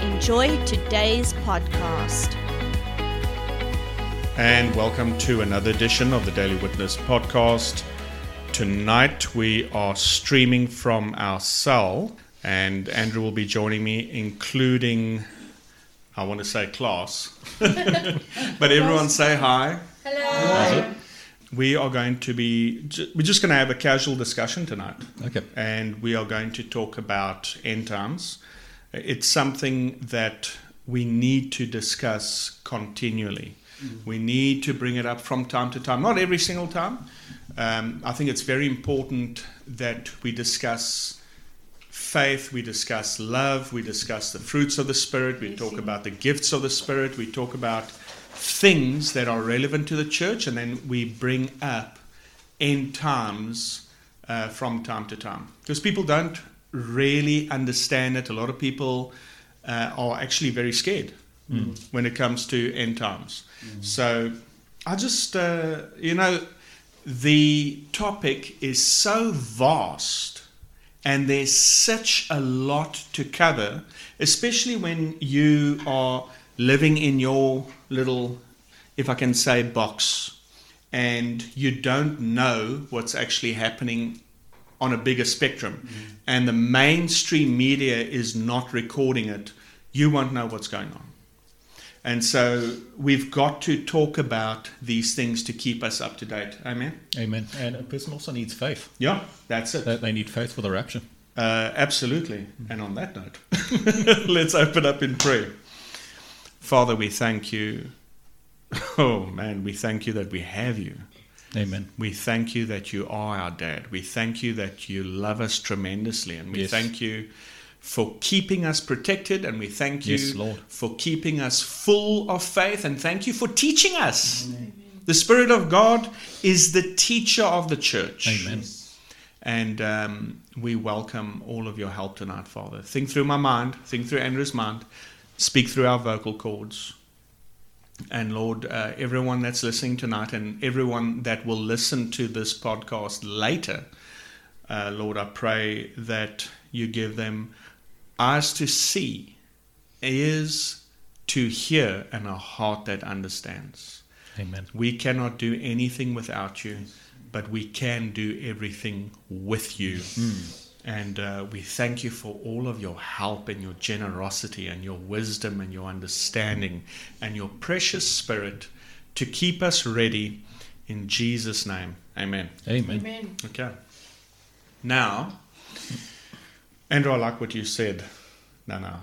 enjoy today's podcast. And welcome to another edition of the Daily Witness podcast. Tonight we are streaming from our cell, and Andrew will be joining me, including, I want to say class, but everyone say hi. Hello. We are going to be, we're just going to have a casual discussion tonight. Okay. And we are going to talk about end times. It's something that we need to discuss continually. We need to bring it up from time to time, not every single time. Um, I think it's very important that we discuss faith, we discuss love, we discuss the fruits of the Spirit, we talk about the gifts of the Spirit, we talk about things that are relevant to the church, and then we bring up end times uh, from time to time. Because people don't really understand it. A lot of people uh, are actually very scared when it comes to end times. So I just, uh, you know, the topic is so vast and there's such a lot to cover, especially when you are living in your little, if I can say, box, and you don't know what's actually happening on a bigger spectrum, and the mainstream media is not recording it, you won't know what's going on. And so we've got to talk about these things to keep us up to date. Amen. Amen. And a person also needs faith. Yeah, that's it. They, need faith for the rapture. Uh, absolutely. And on that note, let's open up in prayer. Father, we thank you. Oh, man, we thank you that we have you. Amen. We thank you that you are our dad. We thank you that you love us tremendously. And we Yes. thank you for keeping us protected. And we thank you Yes, Lord. for keeping us full of faith. And thank you for teaching us. The Spirit of God is the teacher of the church. Amen. And um, we welcome all of your help tonight, Father. Think through my mind, think through Andrew's mind, speak through our vocal cords. And Lord, uh, everyone that's listening tonight and everyone that will listen to this podcast later, uh, Lord, I pray that you give them eyes to see, ears to hear, and a heart that understands. Amen. We cannot do anything without you, but we can do everything with you. And uh, we thank you for all of your help and your generosity and your wisdom and your understanding and your precious spirit to keep us ready in Jesus' name. Amen. Amen. Amen. Okay. Now, Andrew, I like what you said. No, no.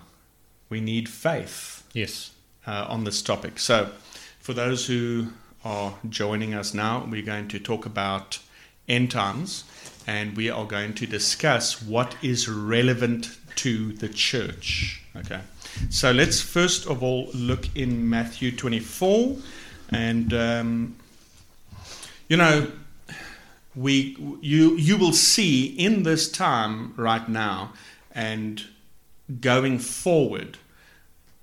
We need faith Yes. uh, on this topic. So, for those who are joining us now, we're going to talk about end times and we are going to discuss what is relevant to the church. Okay. So, let's first of all look in Matthew 24 and, um, you know, we you you will see in this time right now and going forward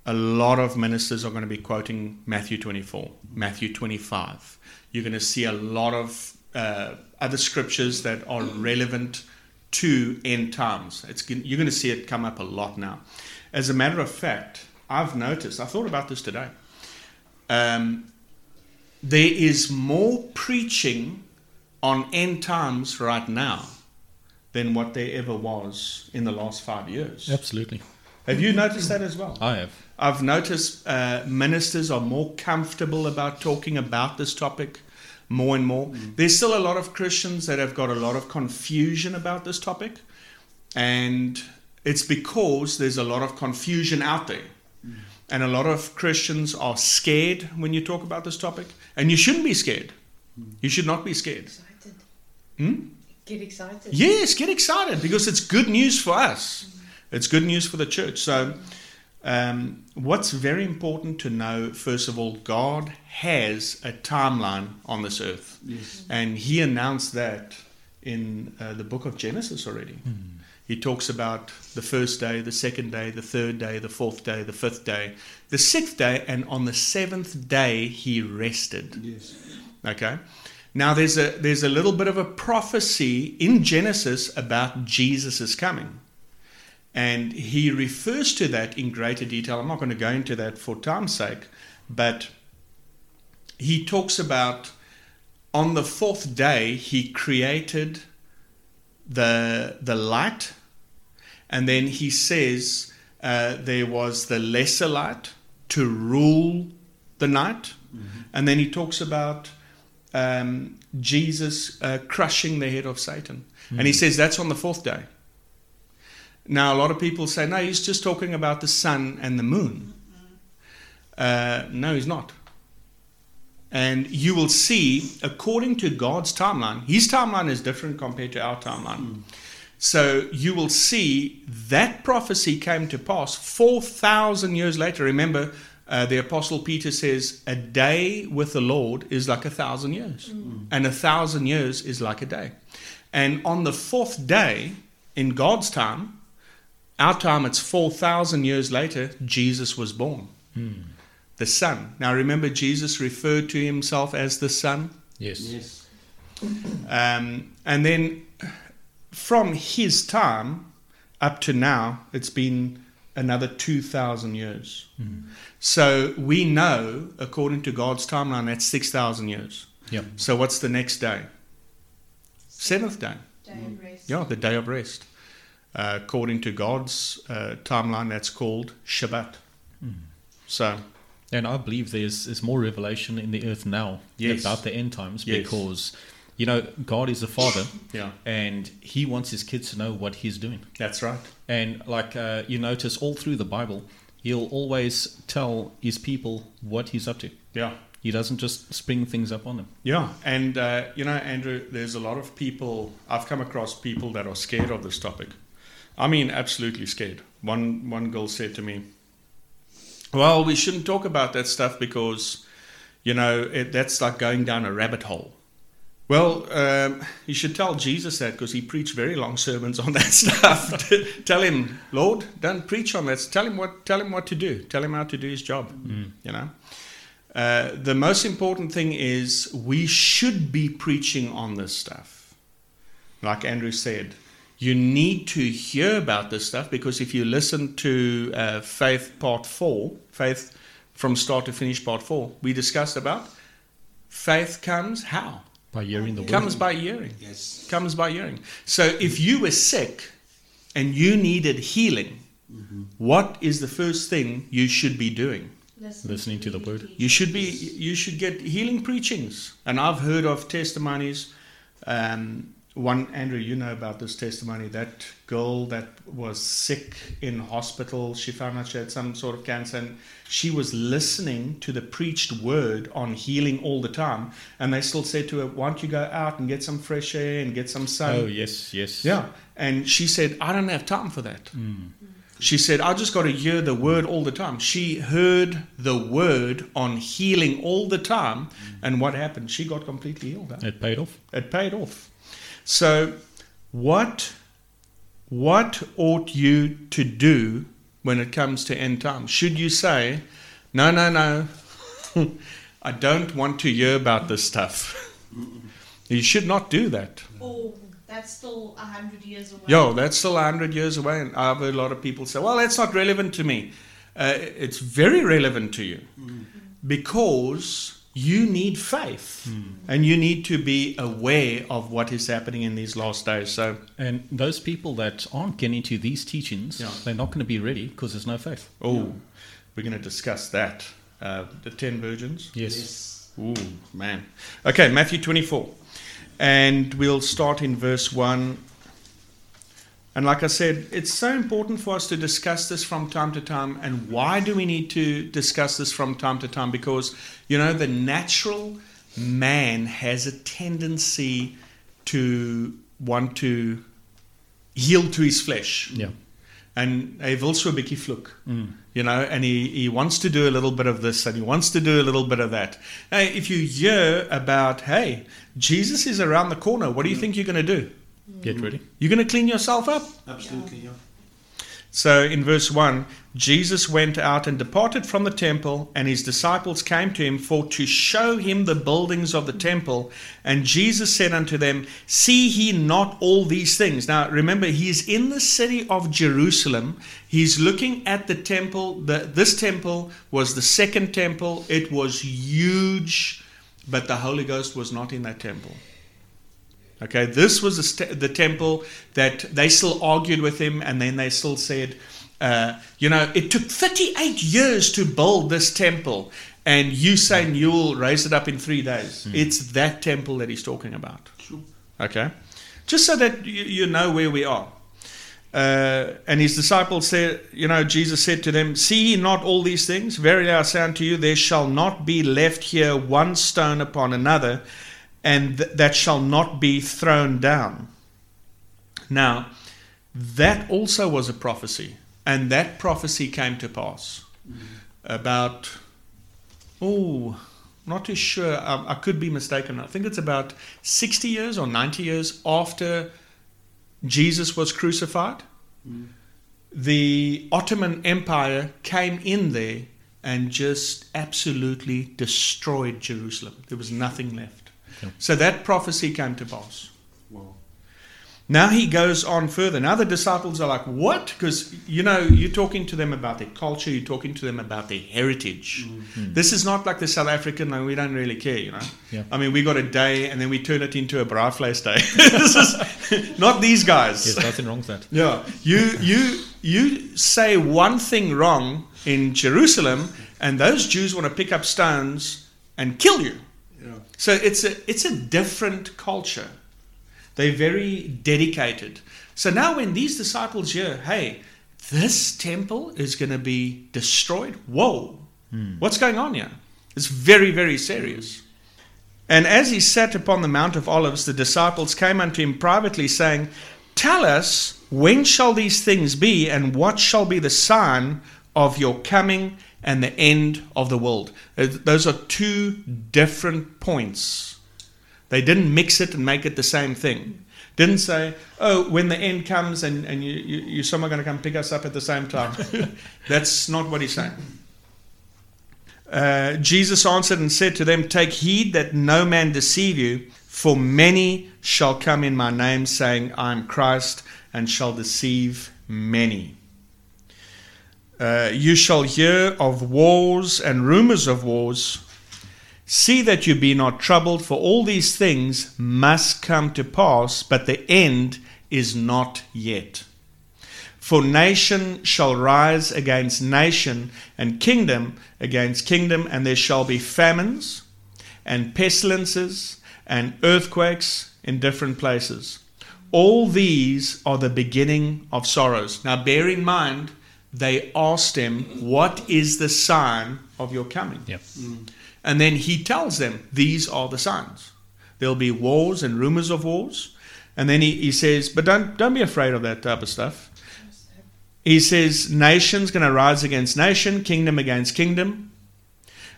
a lot of ministers are going to be quoting Matthew 24, Matthew 25. You're going to see a lot of uh, other scriptures that are relevant to end times. It's, you're going to see it come up a lot now. As a matter of fact, I've noticed, I thought about this today. Um, there is more preaching on end times right now than what there ever was in the last five years. Absolutely. Have you noticed that as well? I have. I've noticed uh, ministers are more comfortable about talking about this topic more and more. Mm-hmm. There's still a lot of Christians that have got a lot of confusion about this topic, and it's because there's a lot of confusion out there. Mm-hmm. And a lot of Christians are scared when you talk about this topic, and you shouldn't be scared. Mm-hmm. You should not be scared. Excited. Hmm? Get excited. Yes, get excited because it's good news for us. It's good news for the church. So, Um, what's very important to know, first of all, God has a timeline on this earth. Yes. And he announced that in uh, the book of Genesis already. He talks about the first day, the second day, the third day, the fourth day, the fifth day, the sixth day, and on the seventh day he rested. Yes. Okay. Now there's a there's a little bit of a prophecy in Genesis about Jesus' coming. And he refers to that in greater detail. I'm not going to go into that for time's sake, but he talks about on the fourth day he created the the light, and then he says uh, there was the lesser light to rule the night, and then he talks about um, Jesus uh, crushing the head of Satan, and he says that's on the fourth day. Now a lot of people say no, he's just talking about the sun and the moon. Uh, no, he's not. And you will see, according to God's timeline, his timeline is different compared to our timeline. So you will see that prophecy came to pass 4,000 years later. Remember, uh, the Apostle Peter says, A day with the Lord is like a thousand years, and a thousand years is like a day. And on the fourth day, in God's time, our time it's 4,000 years later, Jesus was born. The Son. Now remember, Jesus referred to himself as the Son. Yes. Yes. Um, and then from his time up to now, it's been another 2,000 years. So we know, according to God's timeline, that's 6,000 years. Yep. So what's the next day? Seventh day. Day of rest. Yeah, the day of rest. Uh, according to God's uh, timeline, that's called Shabbat. So, And I believe there's, there's more revelation in the earth now Yes. about the end times Yes. because, you know, God is a father yeah, and he wants his kids to know what he's doing. that's right. And like uh, you notice all through the Bible, he'll always tell his people what he's up to. Yeah. He doesn't just spring things up on them. Yeah, and uh, you know, Andrew, there's a lot of people. I've come across people that are scared of this topic. I mean, absolutely scared. One one girl said to me, "Well, we shouldn't talk about that stuff because, you know, it, that's like going down a rabbit hole." Well, um, you should tell Jesus that because he preached very long sermons on that stuff. tell him, Lord, don't preach on that. Tell him what. Tell him what to do. Tell him how to do his job. You know. Uh, the most important thing is we should be preaching on this stuff. Like Andrew said, you need to hear about this stuff because if you listen to uh, Faith Part 4, Faith from start to finish Part 4, we discussed about faith comes how? By hearing the word. Comes by hearing. Yes. Comes by hearing. So if you were sick and you needed healing, what is the first thing you should be doing? Listen Listening to the word. You should be. You should get healing preachings, and I've heard of testimonies. Um, one Andrew, you know about this testimony. That girl that was sick in hospital, she found out she had some sort of cancer, and she was listening to the preached word on healing all the time. And they still said to her, "Why don't you go out and get some fresh air and get some sun?" Oh, yes, yes. Yeah. And she said, I don't have time for that. Hmm. She said, I just got to hear the word all the time. She heard the word on healing all the time. Hmm. And what happened? She got completely healed. huh? It paid off. It paid off. So, what, what ought you to do when it comes to end times? Should you say, no, no, no, I don't want to hear about this stuff? you should not do that. Oh, that's still a hundred years away. Yo, that's still 100 years away. And I've heard a lot of people say, well, that's not relevant to me. Uh, it's very relevant to you because you need faith and you need to be aware of what is happening in these last days. So, And those people that aren't getting to these teachings, Yeah. they're not going to be ready because there's no faith. oh, we're going to discuss that. Uh, the 10 virgins. Yes. Yes. Ooh, man. Okay, Matthew 24. And we'll start in verse 1. And like I said, it's so important for us to discuss this from time to time. And why do we need to discuss this from time to time? Because, you know, the natural man has a tendency to want to yield to his flesh. Yeah. and hy wil so 'n bietjie vloek. Mm. You know, and he, he wants to do a little bit of this and he wants to do a little bit of that. Now, if you hear about, hey, Jesus is around the corner, what do you think you're going to do? Get mm. ready. You're going to clean yourself up. Absolutely, yeah. So in verse 1, Jesus went out and departed from the temple, and his disciples came to him for to show him the buildings of the temple. And Jesus said unto them, See he not all these things? Now remember, he is in the city of Jerusalem. He's looking at the temple. The, this temple was the second temple, it was huge, but the Holy Ghost was not in that temple. Okay, this was the, st- the temple that they still argued with him, and then they still said, uh, you know, it took 38 years to build this temple, and you saying you'll raise it up in three days. It's that temple that he's talking about. Sure. Okay, just so that you, you know where we are. Uh, and his disciples said, you know, Jesus said to them, See ye not all these things? Verily I say unto you, there shall not be left here one stone upon another, and th- that shall not be thrown down. Now, that also was a prophecy, and that prophecy came to pass about, oh, not too sure, um, I could be mistaken. I think it's about 60 years or 90 years after Jesus was crucified. The Ottoman Empire came in there and just absolutely destroyed Jerusalem. There was nothing left. Okay. So that prophecy came to pass. Wow. Now he goes on further. Now the disciples are like, What? Because, you know, you're talking to them about their culture, you're talking to them about their heritage. Mm-hmm. This is not like the South African, like, we don't really care, you know. Yeah. I mean, we got a day and then we turn it into a Braaivleis day. this is not these guys. There's nothing wrong with that. Yeah, you you you say one thing wrong in Jerusalem, and those Jews want to pick up stones and kill you. So it's a it's a different culture. They're very dedicated. So now when these disciples hear, hey, this temple is going to be destroyed. Whoa, hmm. what's going on here? It's very very serious. And as he sat upon the Mount of Olives, the disciples came unto him privately, saying, Tell us, when shall these things be, and what shall be the sign of your coming and the end of the world? Uh, Those are two different points. They didn't mix it and make it the same thing. Didn't say, oh, when the end comes and, and you, you, you someone going to come pick us up at the same time. That's not what he's saying. Uh, Jesus answered and said to them, Take heed that no man deceive you, for many shall come in my name, saying, I am Christ, and shall deceive many. Uh, you shall hear of wars and rumors of wars. See that you be not troubled, for all these things must come to pass, but the end is not yet. For nation shall rise against nation, and kingdom against kingdom, and there shall be famines, and pestilences, and earthquakes in different places. All these are the beginning of sorrows. Now, bear in mind, they asked him, What is the sign of your coming? Yeah. Mm. And then he tells them, These are the signs. There'll be wars and rumors of wars. And then he, he says, But don't, don't be afraid of that type of stuff. He says, Nation's going to rise against nation, kingdom against kingdom.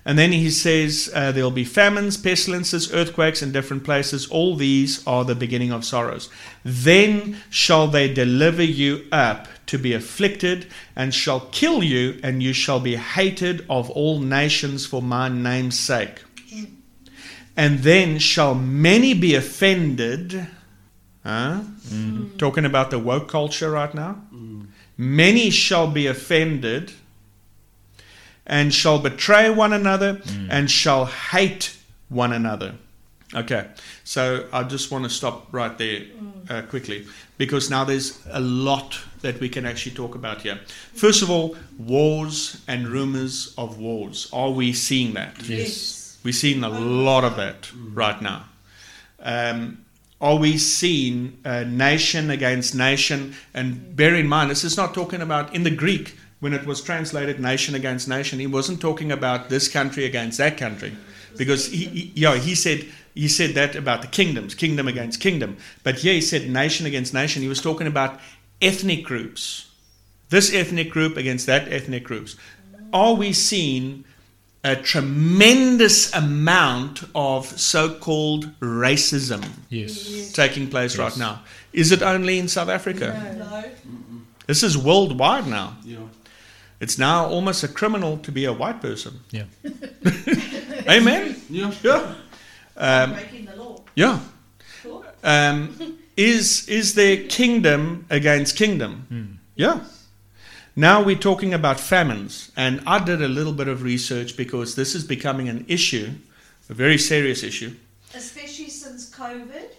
And then he says, uh, There'll be famines, pestilences, earthquakes in different places. All these are the beginning of sorrows. Then shall they deliver you up to be afflicted, and shall kill you, and you shall be hated of all nations for my name's sake. And then shall many be offended. Huh? Talking about the woke culture right now. Many shall be offended and shall betray one another and shall hate one another. Okay, so I just want to stop right there uh, quickly because now there's a lot that we can actually talk about here. First of all, wars and rumors of wars. Are we seeing that? Yes. We're seeing a lot of that right now. Um, are we seeing uh, nation against nation? And bear in mind, this is not talking about in the Greek when it was translated nation against nation. He wasn't talking about this country against that country, because he, he yeah he said he said that about the kingdoms, kingdom against kingdom. But here he said nation against nation. He was talking about ethnic groups this ethnic group against that ethnic groups. Are we seeing a tremendous amount of so-called racism Yes. taking place right now? Is it only in South Africa? No. This is worldwide now. Yeah. It's now almost a criminal to be a white person. Yeah. Amen. Yeah. Yeah. Um, breaking the law. yeah. Cool. Um, is is there kingdom against kingdom? Yeah. Now we're talking about famines, and I did a little bit of research because this is becoming an issue, a very serious issue. Especially since COVID,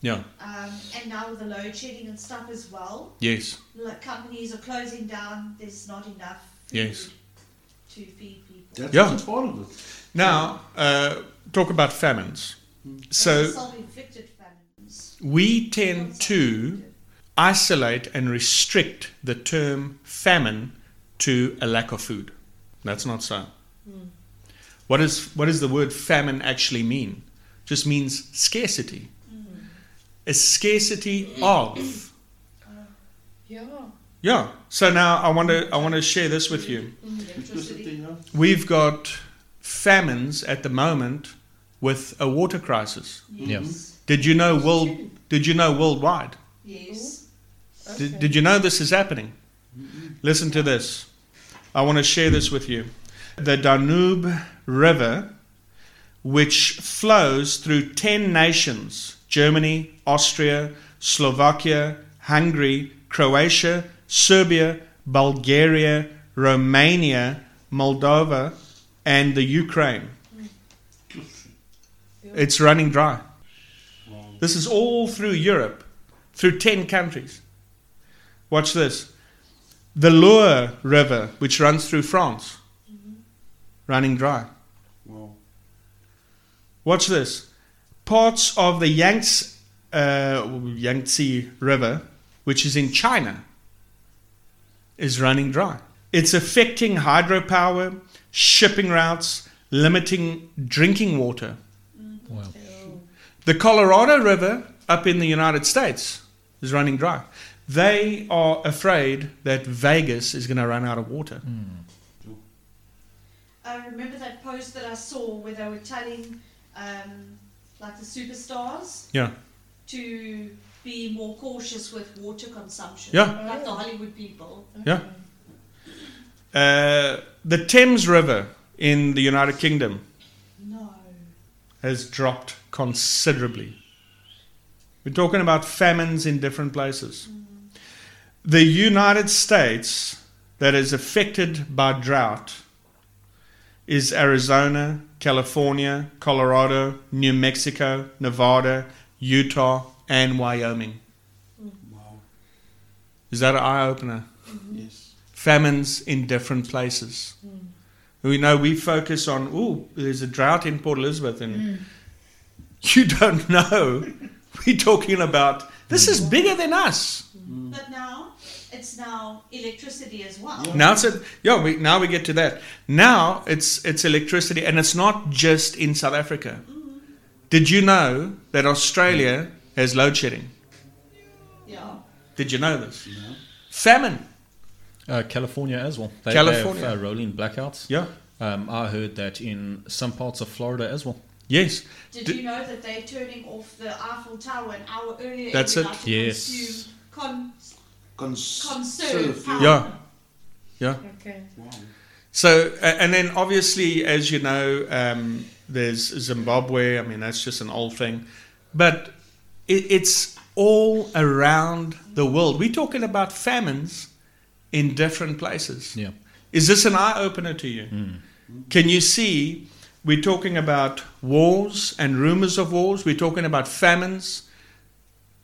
Yeah. um, and now with the load shedding and stuff as well. Yes. Like companies are closing down. There's not enough food Yes. to feed people. That's Yeah. also part of it. Now uh, talk about famines. So self-inflicted famines. we tend to isolate and restrict the term famine to a lack of food. That's not so. What, is, what does the word famine actually mean? Just means scarcity. A scarcity of. Uh, yeah. Yeah. So now I want to I want to share this with you. Electricity, yeah. We've got famines at the moment with a water crisis. Yes. Did you know world Did you know worldwide? Yes. Did, did you know this is happening? Listen to this. I want to share this with you. The Danube River, which flows through 10 nations Germany, Austria, Slovakia, Hungary, Croatia, Serbia, Bulgaria, Romania, Moldova, and the Ukraine. It's running dry. This is all through Europe, through 10 countries. Watch this. The Loire River, which runs through France, mm-hmm. running dry. Watch this. Parts of the Yangtze, uh, Yangtze River, which is in China, is running dry. It's affecting hydropower, shipping routes, limiting drinking water. Wow. The Colorado River up in the United States is running dry. They are afraid that Vegas is going to run out of water. I remember that post that I saw where they were telling, um, like the superstars, Yeah. to be more cautious with water consumption. Yeah. Like the Hollywood people. Yeah. Uh, the Thames River in the United Kingdom No. has dropped considerably. We're talking about famines in different places. The United States that is affected by drought is Arizona, California, Colorado, New Mexico, Nevada, Utah, and Wyoming. Wow. Is that an eye opener? Mm-hmm. Yes. famines in different places. Mm. We know we focus on, oh, there's a drought in Port Elizabeth, and mm. you don't know. We're talking about this is bigger than us. Mm. But now, it's now electricity as well. Now it's a, yeah. We, now we get to that. Now it's it's electricity, and it's not just in South Africa. Did you know that Australia has load shedding? Yeah. Did you know this? No. Famine. Uh, California as well. They California. have uh, rolling blackouts. Yeah. Um, I heard that in some parts of Florida as well. Yes. Did D- you know that they're turning off the Eiffel Tower an hour earlier? That's it. Yes. Consume, con- Cons- conserve power. Yeah. Yeah. Okay. Wow. So, and then obviously, as you know, um, there's Zimbabwe. I mean, that's just an old thing. But it, it's all around the world. We're talking about famines in different places. Yeah. Is this an eye opener to you? Can you see? We're talking about wars and rumors of wars. We're talking about famines,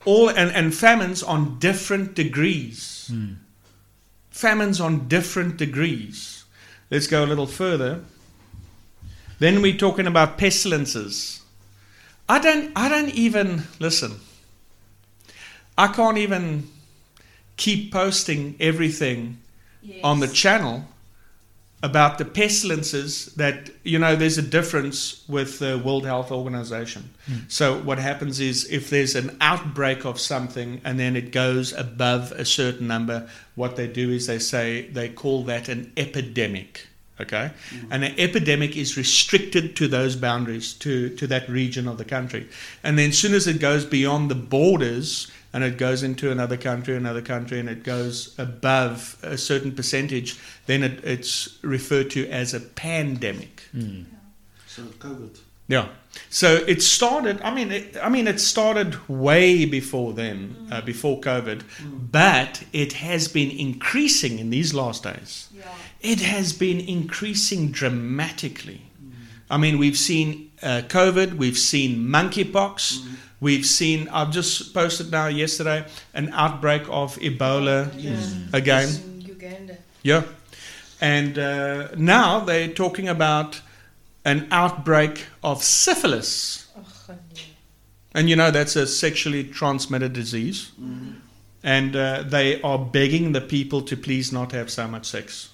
all and, and famines on different degrees. Hmm. Famines on different degrees. Let's go a little further. Then we're talking about pestilences. I don't I don't even listen. I can't even keep posting everything Yes. on the channel about the pestilences that you know there's a difference with the World Health Organization. Hmm. So what happens is if there's an outbreak of something and then it goes above a certain number, what they do is they say they call that an epidemic. Okay, hmm. and an epidemic is restricted to those boundaries, to to that region of the country, and then as soon as it goes beyond the borders and it goes into another country, another country, and it goes above a certain percentage, then it, it's referred to as a pandemic. Hmm. So COVID. Yeah. So it started. I mean, it, I mean, it started way before then, uh, mm. before COVID, mm. but it has been increasing in these last days. Yeah. It has been increasing dramatically. Mm. I mean, we've seen uh, COVID, we've seen monkeypox, we've seen. I've just posted now yesterday an outbreak of Ebola Yes. again. In Uganda. Yeah. And uh, now they're talking about an outbreak of syphilis. Oh. And you know, that's a sexually transmitted disease. And uh, they are begging the people to please not have so much sex.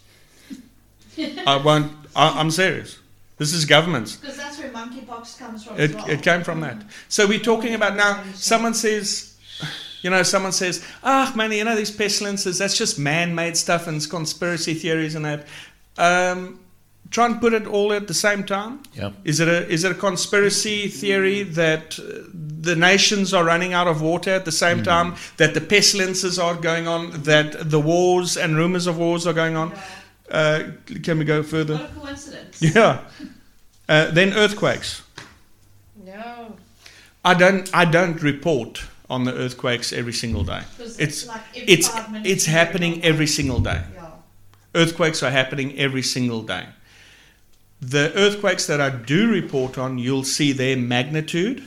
I won't, I, I'm serious. This is governments. Because that's where monkeypox comes from. as It, well. it came from that. So we're talking about now, someone says, you know, someone says, ah, man, you know, these pestilences, that's just man made stuff and it's conspiracy theories and that. Um, try and put it all at the same time. Yeah. Is it a is it a conspiracy theory that uh, the nations are running out of water at the same time that the pestilences are going on that the wars and rumors of wars are going on? Yeah. Uh, can we go further? What a coincidence. Yeah. Uh, then earthquakes. No. I don't I don't report on the earthquakes every single day. It's like every it's it's happening every single day. Yeah. Earthquakes are happening every single day. The earthquakes that I do report on, you'll see their magnitude.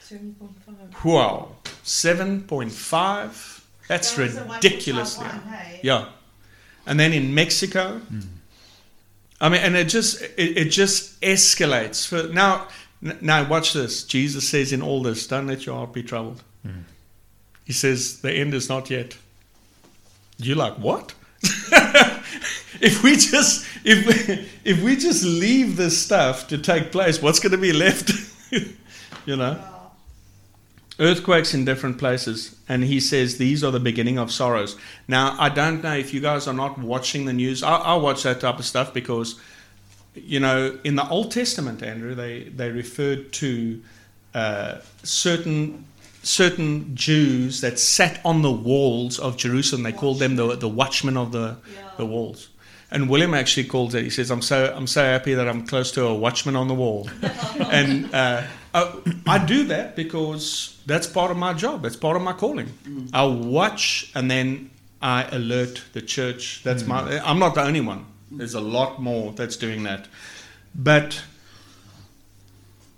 7.5. Wow, seven point five. That's That was one ridiculously. Hey? Yeah, and then in Mexico, I mean, and it just it, it just escalates. For now, now watch this. Jesus says in all this, don't let your heart be troubled. He says the end is not yet. You're like what? if we just if if we just leave this stuff to take place, what's going to be left? you know. Earthquakes in different places and he says these are the beginning of sorrows. Now i don't know if you guys are not watching the news. I, I watch that type of stuff because you know in the old testament andrew they they referred to uh, certain certain jews that sat on the walls of jerusalem. They called them the, the watchmen of the, Yeah. the walls and William actually calls it. He says, "I'm so I'm so happy that I'm close to a watchman on the wall," and uh, I, I do that because that's part of my job. That's part of my calling. Mm. I watch and then I alert the church. That's my. Mm. I'm not the only one. There's a lot more that's doing that. But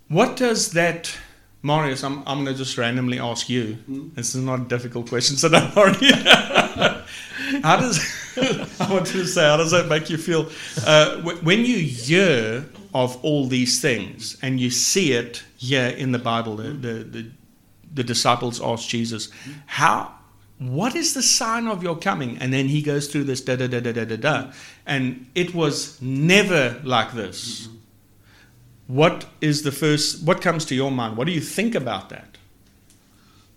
what does that, Marius? I'm I'm going to just randomly ask you. Mm. This is not a difficult question, so don't worry. how does I want to say how does that make you feel uh, wh- when you hear of all these things and you see it here in the Bible? The the, the, the disciples asked Jesus, "How? What is the sign of your coming?" And then he goes through this da da da da da da da, and it was never like this. What is the first? What comes to your mind? What do you think about that?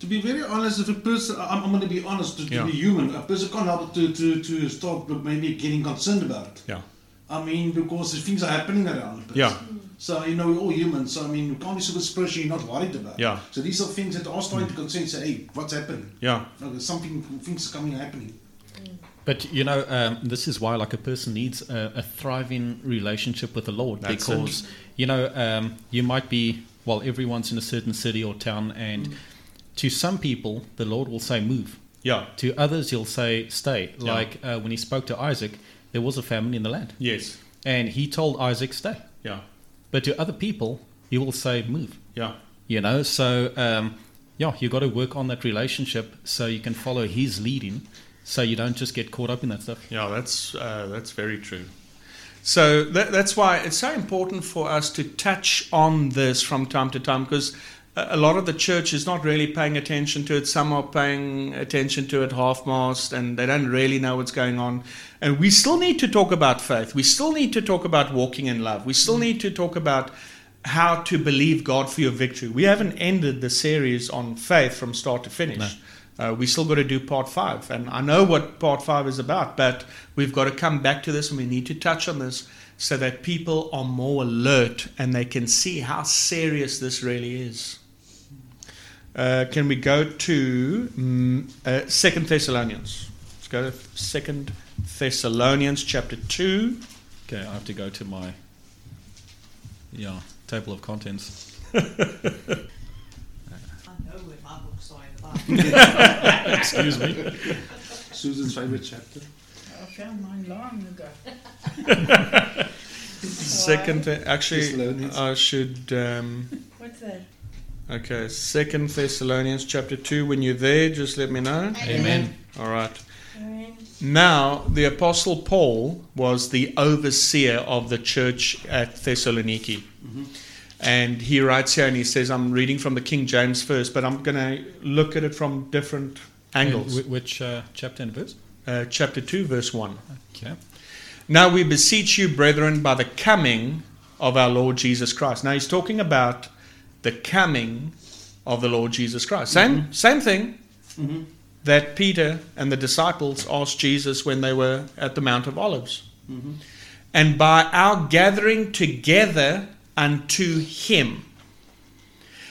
To be very honest, if a person, I'm, I'm going to be honest, to, to Yeah. be human, a person can't help to, to, to start maybe getting concerned about it. Yeah. I mean, because things are happening around us. Yeah. So, you know, we're all human. So, I mean, you can't be super spiritual you're not worried about. Yeah. So, these are things that are starting to concern. Say, hey, what's happening? Yeah. Like, there's something, things are coming happening. But you know, um, this is why like a person needs a, a thriving relationship with the Lord That's because you know um, you might be well, everyone's in a certain city or town, and to some people the Lord will say move. Yeah. To others, He'll say stay. Yeah. Like uh, when He spoke to Isaac, there was a famine in the land, Yes. and He told Isaac stay. Yeah. But to other people, He will say move. Yeah. You know, so um, yeah, you got to work on that relationship so you can follow His leading, so you don't just get caught up in that stuff. Yeah, that's uh, that's very true. So that, that's why it's so important for us to touch on this from time to time because a lot of the church is not really paying attention to it. Some are paying attention to it half mast and they don't really know what's going on. And we still need to talk about faith. We still need to talk about walking in love. We still need to talk about how to believe God for your victory. We haven't ended the series on faith from start to finish. Uh, we still got to do part five. And I know what part five is about, but we've got to come back to this and we need to touch on this so that people are more alert and they can see how serious this really is. Uh, can we go to mm, uh, Second Thessalonians? Let's go to Second Thessalonians chapter two. Okay, I have to go to my yeah table of contents. I know where my books are in the Bible. Excuse me. Susan's favorite chapter. I found mine long ago. Second, actually, I should. Um, What's that? Okay, Second Thessalonians chapter two. When you're there, just let me know. Amen. All right. Amen. Now, the Apostle Paul was the overseer of the church at Thessaloniki. And he writes here and he says, I'm reading from the King James first, but I'm going to look at it from different angles. Wh- which uh, chapter and verse? Uh, chapter 2, verse 1. Okay. Now we beseech you, brethren, by the coming of our Lord Jesus Christ. Now he's talking about the coming of the Lord Jesus Christ. Same, same thing Mm-hmm. that Peter and the disciples asked Jesus when they were at the Mount of Olives. Mm-hmm. And by our gathering together unto him,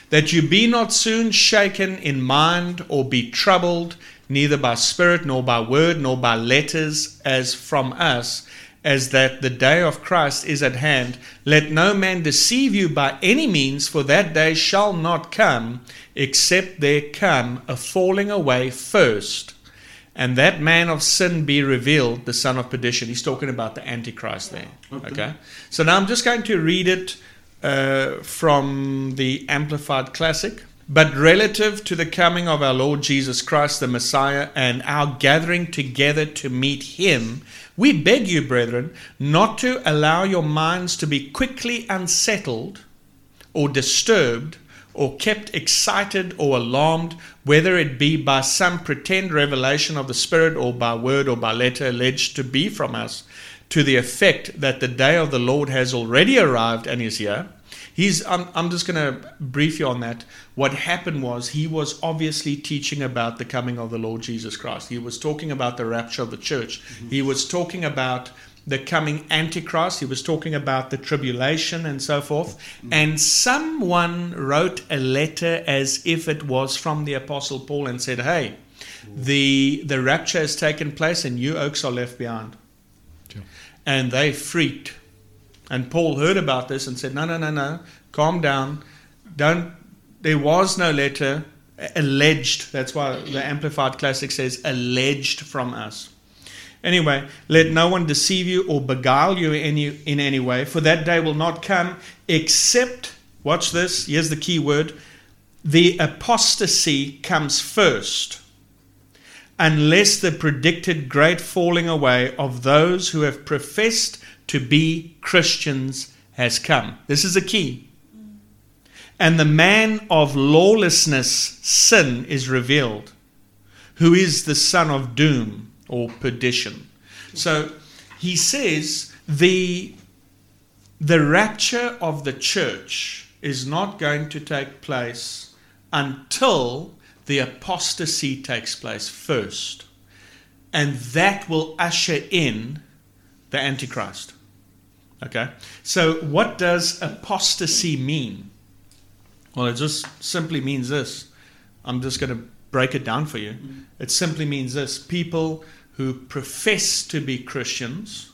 that you be not soon shaken in mind or be troubled, neither by spirit, nor by word, nor by letters, as from us, as that the day of Christ is at hand. Let no man deceive you by any means, for that day shall not come, except there come a falling away first, and that man of sin be revealed, the son of perdition. He's talking about the Antichrist there. Okay. Okay. So now I'm just going to read it uh, from the Amplified Classic. But relative to the coming of our Lord Jesus Christ, the Messiah, and our gathering together to meet him, we beg you, brethren, not to allow your minds to be quickly unsettled or disturbed or kept excited or alarmed, whether it be by some pretend revelation of the Spirit or by word or by letter alleged to be from us, to the effect that the day of the Lord has already arrived and is here. He's, I'm, I'm just going to brief you on that. What happened was he was obviously teaching about the coming of the Lord Jesus Christ. He was talking about the rapture of the church. Mm-hmm. He was talking about the coming Antichrist. He was talking about the tribulation and so forth. Mm-hmm. And someone wrote a letter as if it was from the Apostle Paul and said, Hey, mm-hmm. the, the rapture has taken place and you oaks are left behind. Sure. And they freaked. And Paul heard about this and said, No, no, no, no, calm down. Don't. There was no letter alleged. That's why the Amplified Classic says alleged from us. Anyway, let no one deceive you or beguile you any, in any way, for that day will not come except, watch this, here's the key word, the apostasy comes first, unless the predicted great falling away of those who have professed to be Christians has come. This is a key. And the man of lawlessness, sin, is revealed, who is the son of doom or perdition. So he says the, the rapture of the church is not going to take place until the apostasy takes place first. And that will usher in the Antichrist. Okay? So, what does apostasy mean? Well, it just simply means this. I'm just going to break it down for you. Mm-hmm. It simply means this people who profess to be Christians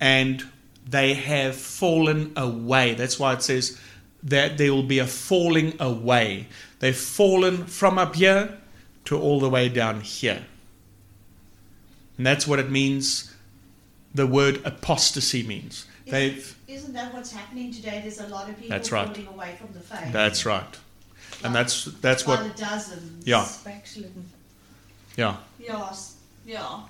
and they have fallen away. That's why it says that there will be a falling away. They've fallen from up here to all the way down here. And that's what it means, the word apostasy means. They've, Isn't that what's happening today? There's a lot of people That's right. falling away from the faith. that's right. And that's that's what the dozens. Yeah. Backslidden. yeah. Yeah, s- Yeah.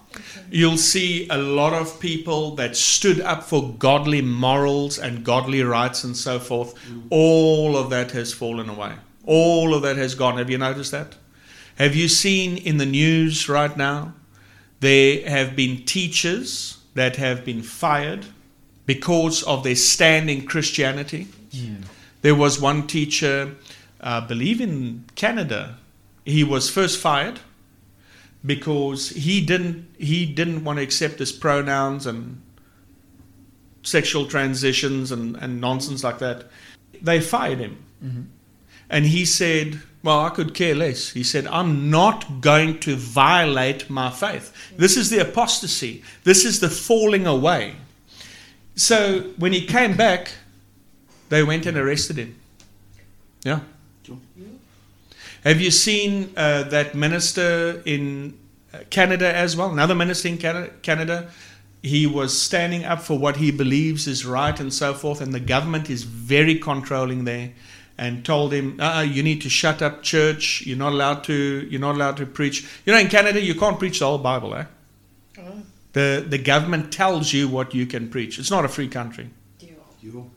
You'll see a lot of people that stood up for godly morals and godly rights and so forth. Mm. All of that has fallen away. All of that has gone. Have you noticed that? Have you seen in the news right now? There have been teachers that have been fired because of their stand in Christianity. There was one teacher, I believe in Canada, he was first fired because he didn't he didn't want to accept his pronouns and sexual transitions and, and nonsense like that. They fired him. Mm-hmm. And he said, Well, I could care less. He said, I'm not going to violate my faith. This is the apostasy. This is the falling away. So when he came back, they went and arrested him. Yeah. Have you seen uh, that minister in uh, Canada as well? Another minister in Canada, Canada. He was standing up for what he believes is right and so forth, and the government is very controlling there, and told him, uh, "You need to shut up, church. You're not allowed to. You're not allowed to preach. You know, in Canada, you can't preach the whole Bible, eh? Oh, The the government tells you what you can preach. It's not a free country." dear. You.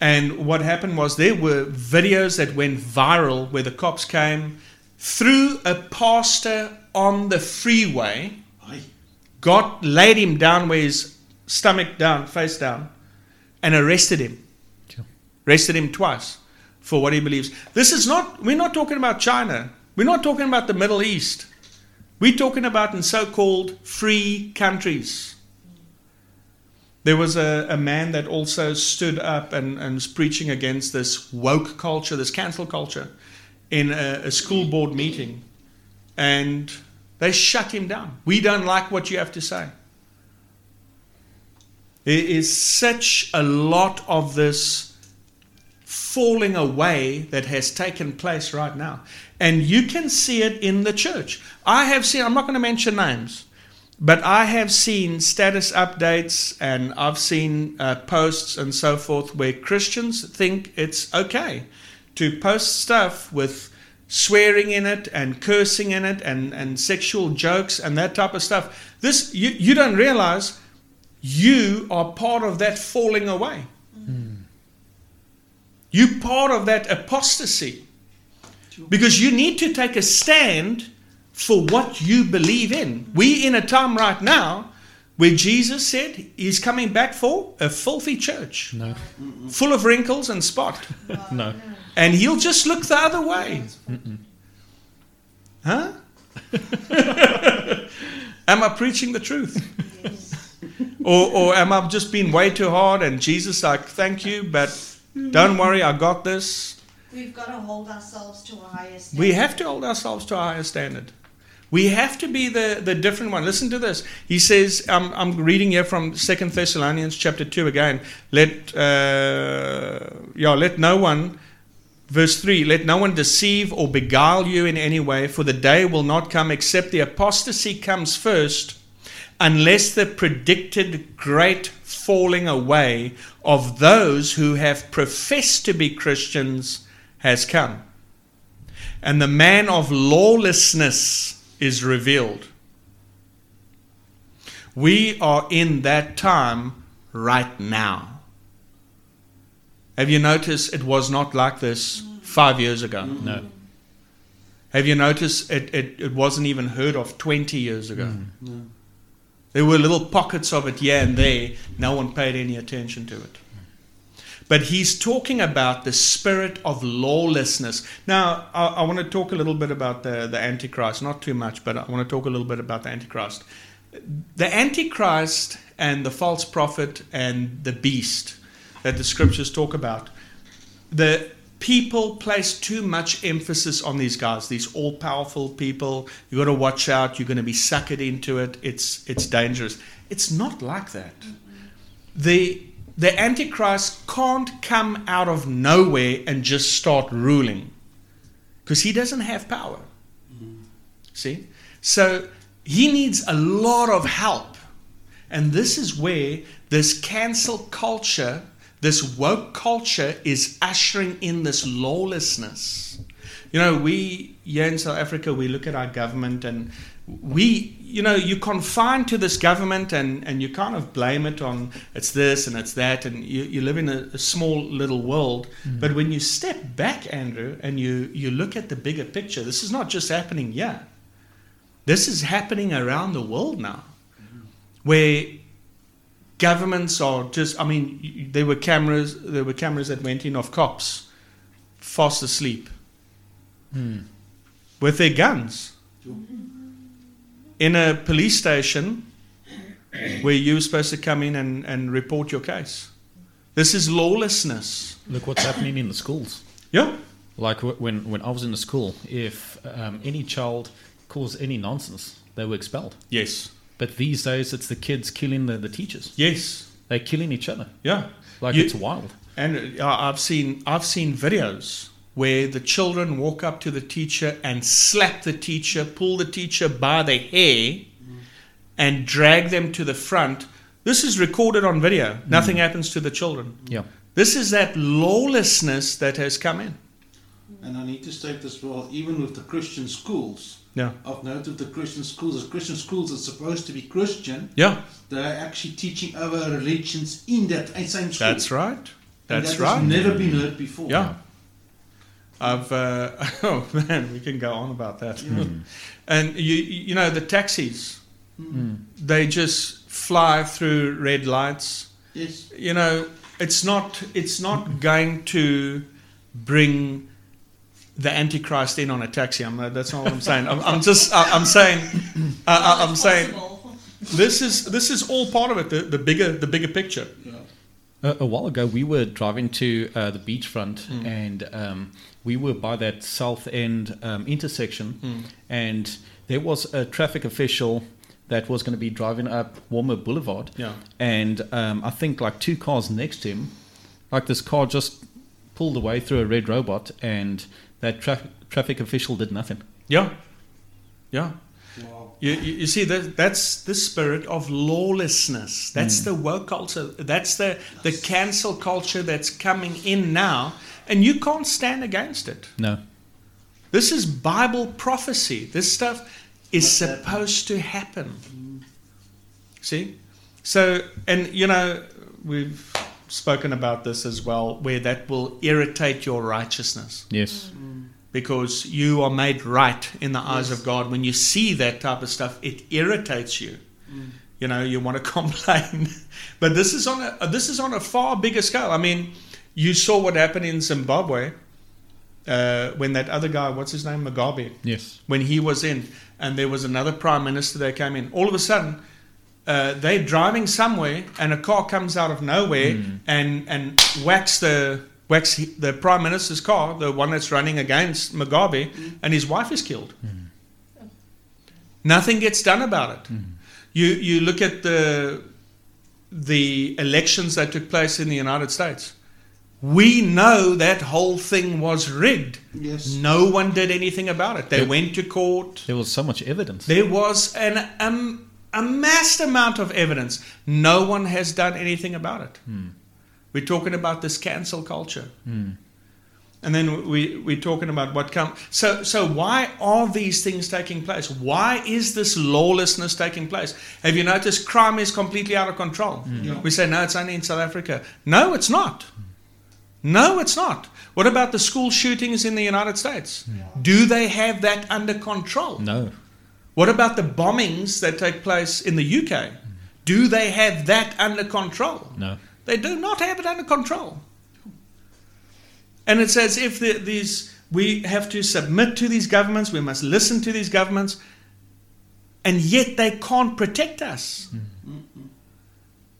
And what happened was there were videos that went viral where the cops came, threw a pastor on the freeway, Aye. got laid him down where his stomach down, face down, and arrested him. Sure. Arrested him twice for what he believes. This is not we're not talking about China. We're not talking about the Middle East. We're talking about in so-called free countries. There was a, a man that also stood up and, and was preaching against this woke culture, this cancel culture, in a, a school board meeting. And they shut him down. We don't like what you have to say. There is such a lot of this falling away that has taken place right now. And you can see it in the church. I have seen, I'm not going to mention names, but I have seen status updates and I've seen uh, posts and so forth where Christians think it's okay to post stuff with swearing in it and cursing in it and, and sexual jokes and that type of stuff. This you, you don't realize you are part of that falling away. You part of that apostasy. Because you need to take a stand for what you believe in. We in a time right now where Jesus said he's coming back for a filthy church, No, full of wrinkles and spot. no. And he'll just look the other way. Huh? am I preaching the truth? or, or am I just being way too hard and Jesus like, thank you, but don't worry, I got this. We've got to hold ourselves to a higher standard. We have to hold ourselves to a higher standard. We have to be the, the different one. Listen to this. He says, I'm, I'm reading here from Second Thessalonians chapter 2 again. Let, uh, yeah, let no one, verse 3, let no one deceive or beguile you in any way, for the day will not come except the apostasy comes first, unless the predicted great falling away of those who have professed to be Christians has come and the man of lawlessness is revealed. We are in that time right now. Have you noticed it was not like this five years ago? No. Have you noticed it, it, it wasn't even heard of 20 years ago? Mm. No. There were little pockets of it here and there. No one paid any attention to it. But he's talking about the spirit of lawlessness. Now, I, I want to talk a little bit about the, the Antichrist. Not too much, but I want to talk a little bit about the Antichrist. The Antichrist and the false prophet and the beast that the scriptures talk about, the people place too much emphasis on these guys, these all powerful people. You've got to watch out. You're going to be suckered into it. It's it's dangerous. It's not like that. The the Antichrist can't come out of nowhere and just start ruling because he doesn't have power. See? So he needs a lot of help. And this is where this cancel culture, this woke culture, is ushering in this lawlessness. You know, we here in South Africa, we look at our government and we, you know, you're confined to this government and, and you kind of blame it on it's this and it's that, and you, you live in a, a small little world. Mm-hmm. But when you step back, Andrew, and you, you look at the bigger picture, this is not just happening here. This is happening around the world now, mm-hmm. where governments are just. I mean, there were cameras. There were cameras that went in of cops, fast asleep, with their guns, in a police station, where you're supposed to come in and, and report your case. This is lawlessness. Look what's happening in the schools. Yeah. Like when, when I was in the school, if um, any child caused any nonsense, they were expelled. Yes. But these days, it's the kids killing the, the teachers. Yes. They're killing each other. Yeah. Like You- it's wild. And uh, I've seen I've seen videos where the children walk up to the teacher and slap the teacher, pull the teacher by the hair, and drag them to the front. This is recorded on video. Nothing happens to the children. Yeah. This is that lawlessness that has come in. And I need to state this well, even with the Christian schools, Yeah. I've noted the Christian schools, as Christian schools are supposed to be Christian, Yeah. they're actually teaching other religions in that same school. That's right. That's that right. never been heard before. Yeah. I've uh, oh man, we can go on about that. and you you know the taxis, they just fly through red lights. Yes. You know, it's not it's not going to bring the Antichrist in on a taxi. I'm, uh, that's not what I'm saying. I'm, I'm just I, I'm saying I, I'm saying this is this is all part of it. The, the bigger the bigger picture. Yeah. A, a while ago, we were driving to uh, the beachfront, and um, we were by that south end um, intersection, and there was a traffic official that was going to be driving up Walmer Boulevard, Yeah. and um, I think like two cars next to him, like this car just pulled away through a red robot, and that traffic traffic official did nothing. Yeah. Yeah. Wow. You, you, you see, that, that's the spirit of lawlessness. That's hmm. the woke culture. That's the, the cancel culture that's coming in now. And you can't stand against it. No, This is Bible prophecy. This stuff is What's that? supposed to happen. Hmm. See? So, and you know, we've spoken about this as well, where that will irritate your righteousness. Yes, mm. because you are made right in the eyes of God. When you see that type of stuff, it irritates you. Mm. You know, you want to complain, but this is on a uh, this is on a far bigger scale. I mean, you saw what happened in Zimbabwe uh, when that other guy, what's his name, Mugabe, yes, when he was in, and there was another prime minister that came in. All of a sudden, uh, they're driving somewhere, and a car comes out of nowhere and and whacks the whacks the prime minister's car, the one that's running against Mugabe, and his wife is killed. Nothing gets done about it. You you look at the the elections that took place in the United States. We know that whole thing was rigged. Yes. No one did anything about it. They Yep. went to court. there was so much evidence. There was an um, amassed amount of evidence. No one has done anything about it. Hmm. We're talking about this cancel culture. Hmm. And then we, we're talking about what comes. So, so why are these things taking place? Why is this lawlessness taking place? Have you noticed crime is completely out of control? Hmm. Yeah. We say, no, it's only in South Africa. No, it's not. No, it's not. What about the school shootings in the United States? Do they have that under control? no, What about the bombings that take place in the UK? Do they have that under control? no, They do not have it under control. And it's as if the, these we have to submit to these governments, we must listen to these governments, and yet they can't protect us.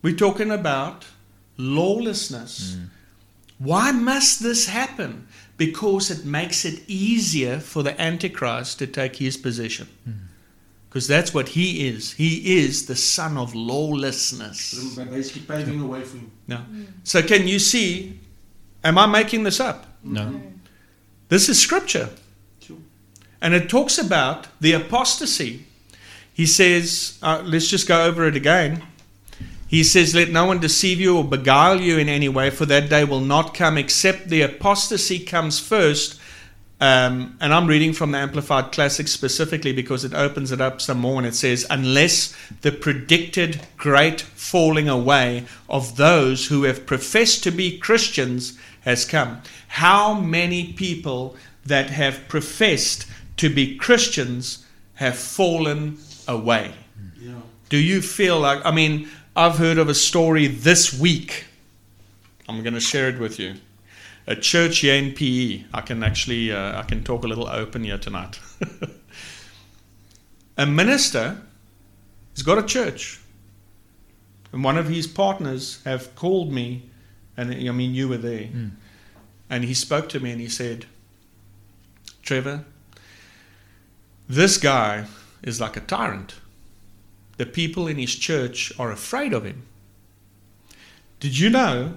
We're talking about lawlessness. Why must this happen? Because it makes it easier for the Antichrist to take his position. Because that's what he is. He is the son of lawlessness. Basically paving the way for him. No. So can you see? Am I making this up? no. This is scripture. Sure. And it talks about the apostasy. He says, uh, let's just go over it again. He says, Let no one deceive you or beguile you in any way, for that day will not come except the apostasy comes first, Um, and I'm reading from the Amplified Classic specifically because it opens it up some more and it says, Unless the predicted great falling away of those who have professed to be Christians has come. How many people that have professed to be Christians have fallen away? Yeah. Do you feel like, I mean, I've heard of a story this week. I'm going to share it with you. A church here in PE. I can actually, uh, I can talk a little open here tonight. a minister has got a church. And one of his partners have called me, and I mean, you were there. And he spoke to me and he said, Trevor, this guy is like a tyrant the people in his church are afraid of him. Did you know?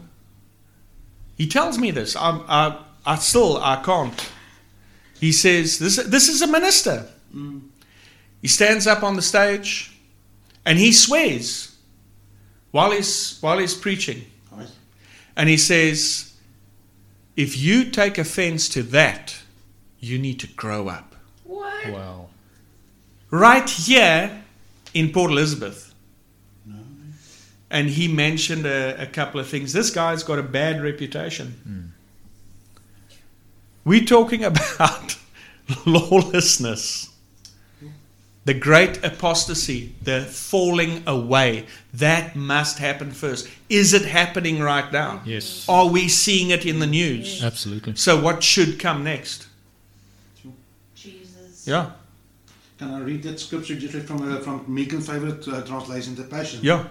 He tells me this. I, I, I still I can't. He says this. This is a minister. He stands up on the stage, and he swears while he's while he's preaching, Right. and he says, "If you take offense to that, you need to grow up." What? Wow. right here in Port Elizabeth. No. And he mentioned a, a couple of things. This guy's got a bad reputation. We're talking about lawlessness, the great apostasy, the falling away. That must happen first. Is it happening right now? Yes. Are we seeing it in the news? Absolutely. So, what should come next? Jesus. Yeah, Can I read that scripture just from uh, from Megan's favorite uh, translation, the Passion? yeah.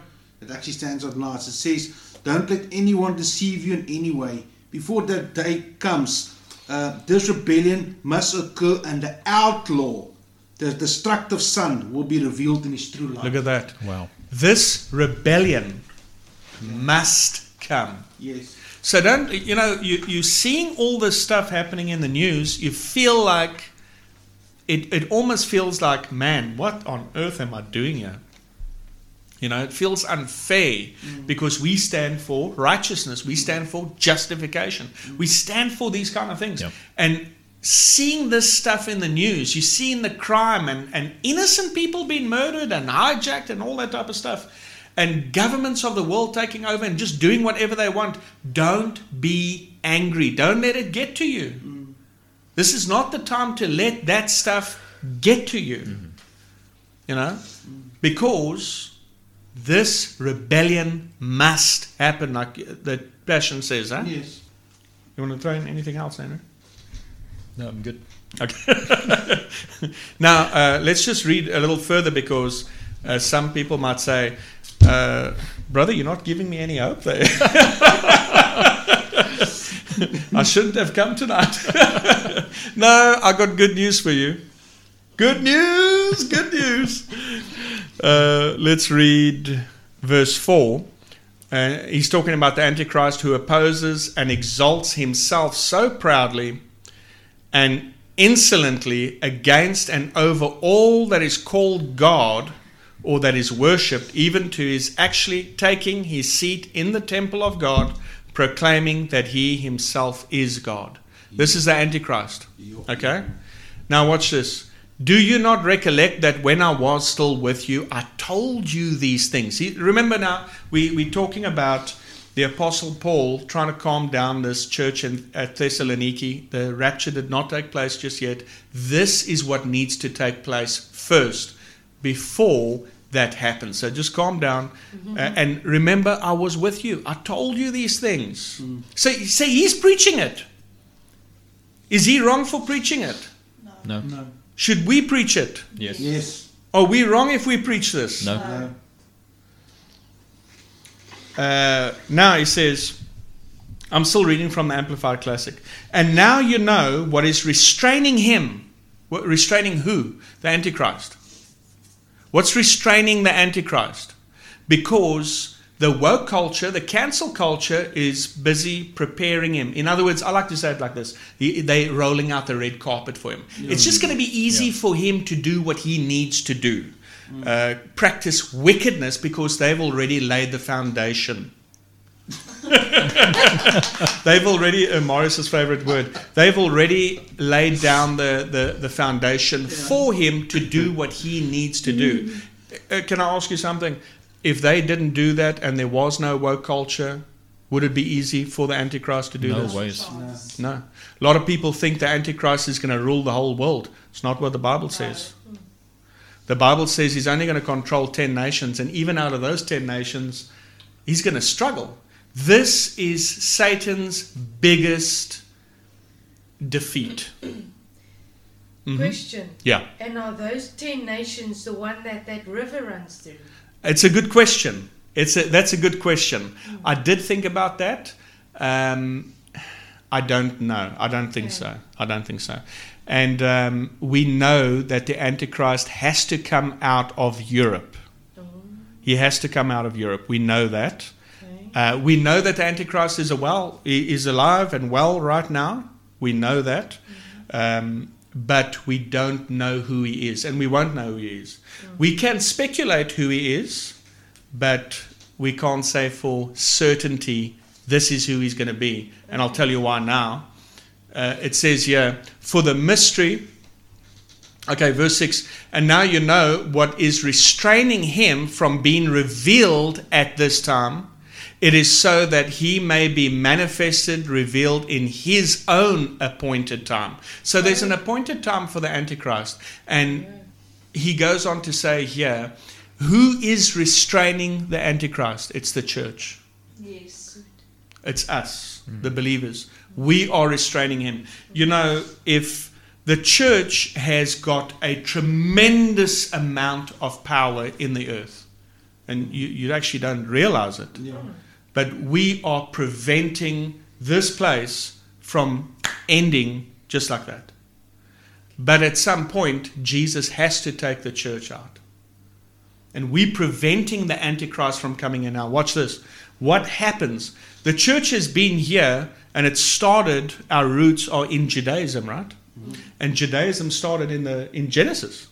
It actually stands out nice. It says, Don't let anyone deceive you in any way. Before that day comes, uh, this rebellion must occur and the outlaw, the destructive son, will be revealed in his true light. Look at that. Wow. This rebellion must come. Yes. So don't you know you you're seeing all this stuff happening in the news. You feel like it. It almost feels like, man, what on earth am I doing here? You know, it feels unfair mm. because we stand for righteousness. We mm. stand for justification. Mm. We stand for these kind of things. Yep. And seeing this stuff in the news, you're seeing the crime and, and innocent people being murdered and hijacked and all that type of stuff. And governments of the world taking over and just doing whatever they want. Don't be angry. Don't let it get to you. This is not the time to let that stuff get to you. Mm-hmm. You know? Because this rebellion must happen, like the Passion says, huh? Yes. You want to throw in anything else, Andrew? No, I'm good. Okay. now, uh, let's just read a little further because uh, some people might say, uh, Brother, you're not giving me any hope there. I shouldn't have come tonight. no, I got good news for you. Good news, good news. Uh, let's read verse 4. Uh, he's talking about the Antichrist who opposes and exalts himself so proudly and insolently against and over all that is called God or that is worshipped, even to his actually taking his seat in the temple of God, proclaiming that he himself is God. This is the Antichrist. Okay? Now, watch this. Do you not recollect that when I was still with you, I told you these things? See, remember now, we, we're talking about the Apostle Paul trying to calm down this church in, at Thessaloniki. The rapture did not take place just yet. This is what needs to take place first before that happens. So just calm down uh, and remember, I was with you. I told you these things. So, so he's preaching it. Is he wrong for preaching it? No. No. No. Should we preach it? Yes. Yes. Are we wrong if we preach this? No. No. Uh, now he says, I'm still reading from the Amplified Classic. And now you know what is restraining him. What, restraining who? The Antichrist. What's restraining the Antichrist? Because the woke culture, the cancel culture, is busy preparing him. In other words, I like to say it like this He- they're rolling out the red carpet for him. It's just going to be easy Yeah. for him to do what he needs to do. Uh, practice wickedness because they've already laid the foundation. They've already, uh, Morris's favorite word, they've already laid down the, the, the foundation for him to do what he needs to do. Uh, can I ask you something? If they didn't do that and there was no woke culture, would it be easy for the Antichrist to do this? No this? ways. No. A lot of people think the Antichrist is going to rule the whole world. It's not what the Bible says. The Bible says he's only going to control 10 nations, and even out of those 10 nations, he's going to struggle. This is Satan's biggest defeat. Mhm. Question. Yeah. And are those ten nations the one that that river runs through? It's a good question. It's a, that's a good question. I did think about that. Um, I don't know. I don't think Okay. so. I don't think so. And um, we know that the Antichrist has to come out of Europe. Oh, He has to come out of Europe. We know that. okay. Uh, we know that the Antichrist is a well is alive and well right now. We know that, um, but we don't know who he is, and we won't know who he is. We can speculate who he is, but we can't say for certainty this is who he's going to be. And I'll tell you why now. Uh, it says here, for the mystery. Okay, verse 6. And now you know what is restraining him from being revealed at this time. It is so that he may be manifested, revealed in his own appointed time. So there's an appointed time for the Antichrist. And he goes on to say here, who is restraining the Antichrist? It's the church. Yes. It's us, the believers. We are restraining him. You know, if the church has got a tremendous amount of power in the earth, and you, you actually don't realize it, Yeah. But we are preventing this place from ending just like that. But at some point, Jesus has to take the church out. And we're preventing the Antichrist from coming in now. Watch this. What happens? The church has been here and it started, our roots are in Judaism, right? And Judaism started in, the, in Genesis.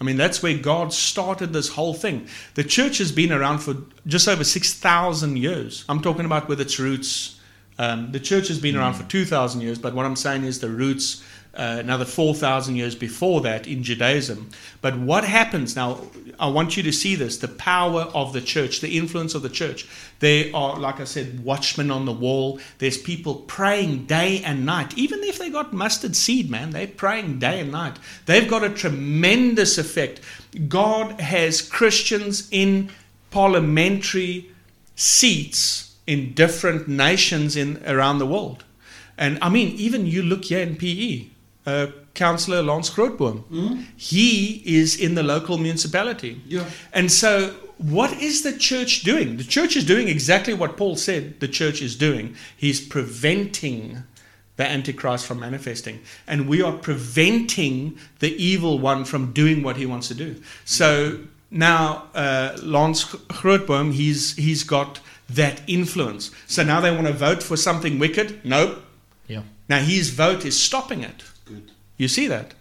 I mean, that's where God started this whole thing. The church has been around for just over 6,000 years. I'm talking about with its roots. Um, the church has been around for 2,000 years, but what I'm saying is the roots, uh, another 4,000 years before that in Judaism. But what happens now? I want you to see this the power of the church, the influence of the church. There are, like I said, watchmen on the wall. There's people praying day and night. Even if they got mustard seed, man, they're praying day and night. They've got a tremendous effect. God has Christians in parliamentary seats in different nations in around the world. And I mean, even you look here in PE, uh, Councillor Lance Grootboom, he is in the local municipality. Yeah. And so, what is the church doing? The church is doing exactly what Paul said the church is doing. He's preventing the Antichrist from manifesting. And we are preventing the evil one from doing what he wants to do. So, now uh, Lance Grootboom, he's, he's got that influence. So now they want to vote for something wicked? Nope. Yeah. Now his vote is stopping it. Good. You see that?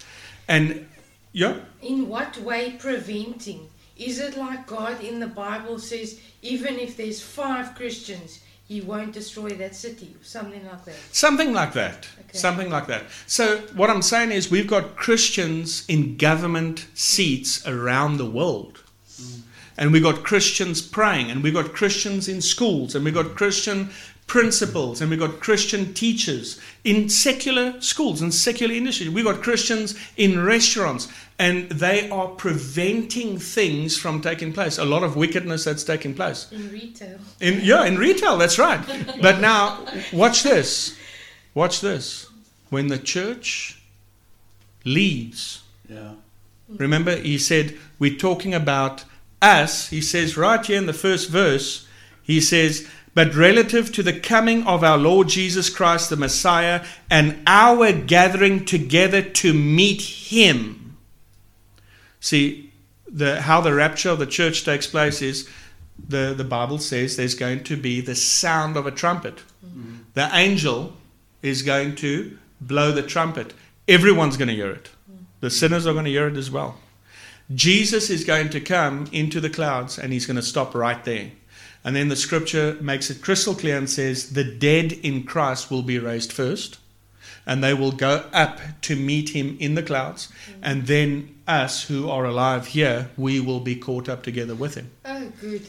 And yeah, In what way preventing? Is it like God in the Bible says, even if there's five Christians, He won't destroy that city, something like that? something like that. Okay. Something like that. So what I'm saying is we've got Christians in government seats around the world. Mm. And we've got Christians praying, and we've got Christians in schools, and we've got Christian principals, and we've got Christian teachers in secular schools and secular industry. We've got Christians in restaurants, and they are preventing things from taking place. A lot of wickedness that's taking place. In retail. In, yeah, in retail, that's right. But now, watch this. Watch this. When the church leaves, Yeah. remember, he said, we're talking about us. He says right here in the first verse, he says, but relative to the coming of our Lord Jesus Christ, the Messiah, and our gathering together to meet him. See, the, how the rapture of the church takes place is the, the Bible says there's going to be the sound of a trumpet. Mm-hmm. The angel is going to blow the trumpet. Everyone's going to hear it. The mm-hmm. sinners are going to hear it as well. Jesus is going to come into the clouds and he's going to stop right there. And then the scripture makes it crystal clear and says, The dead in Christ will be raised first, and they will go up to meet him in the clouds. And then us who are alive here, we will be caught up together with him. Oh, good.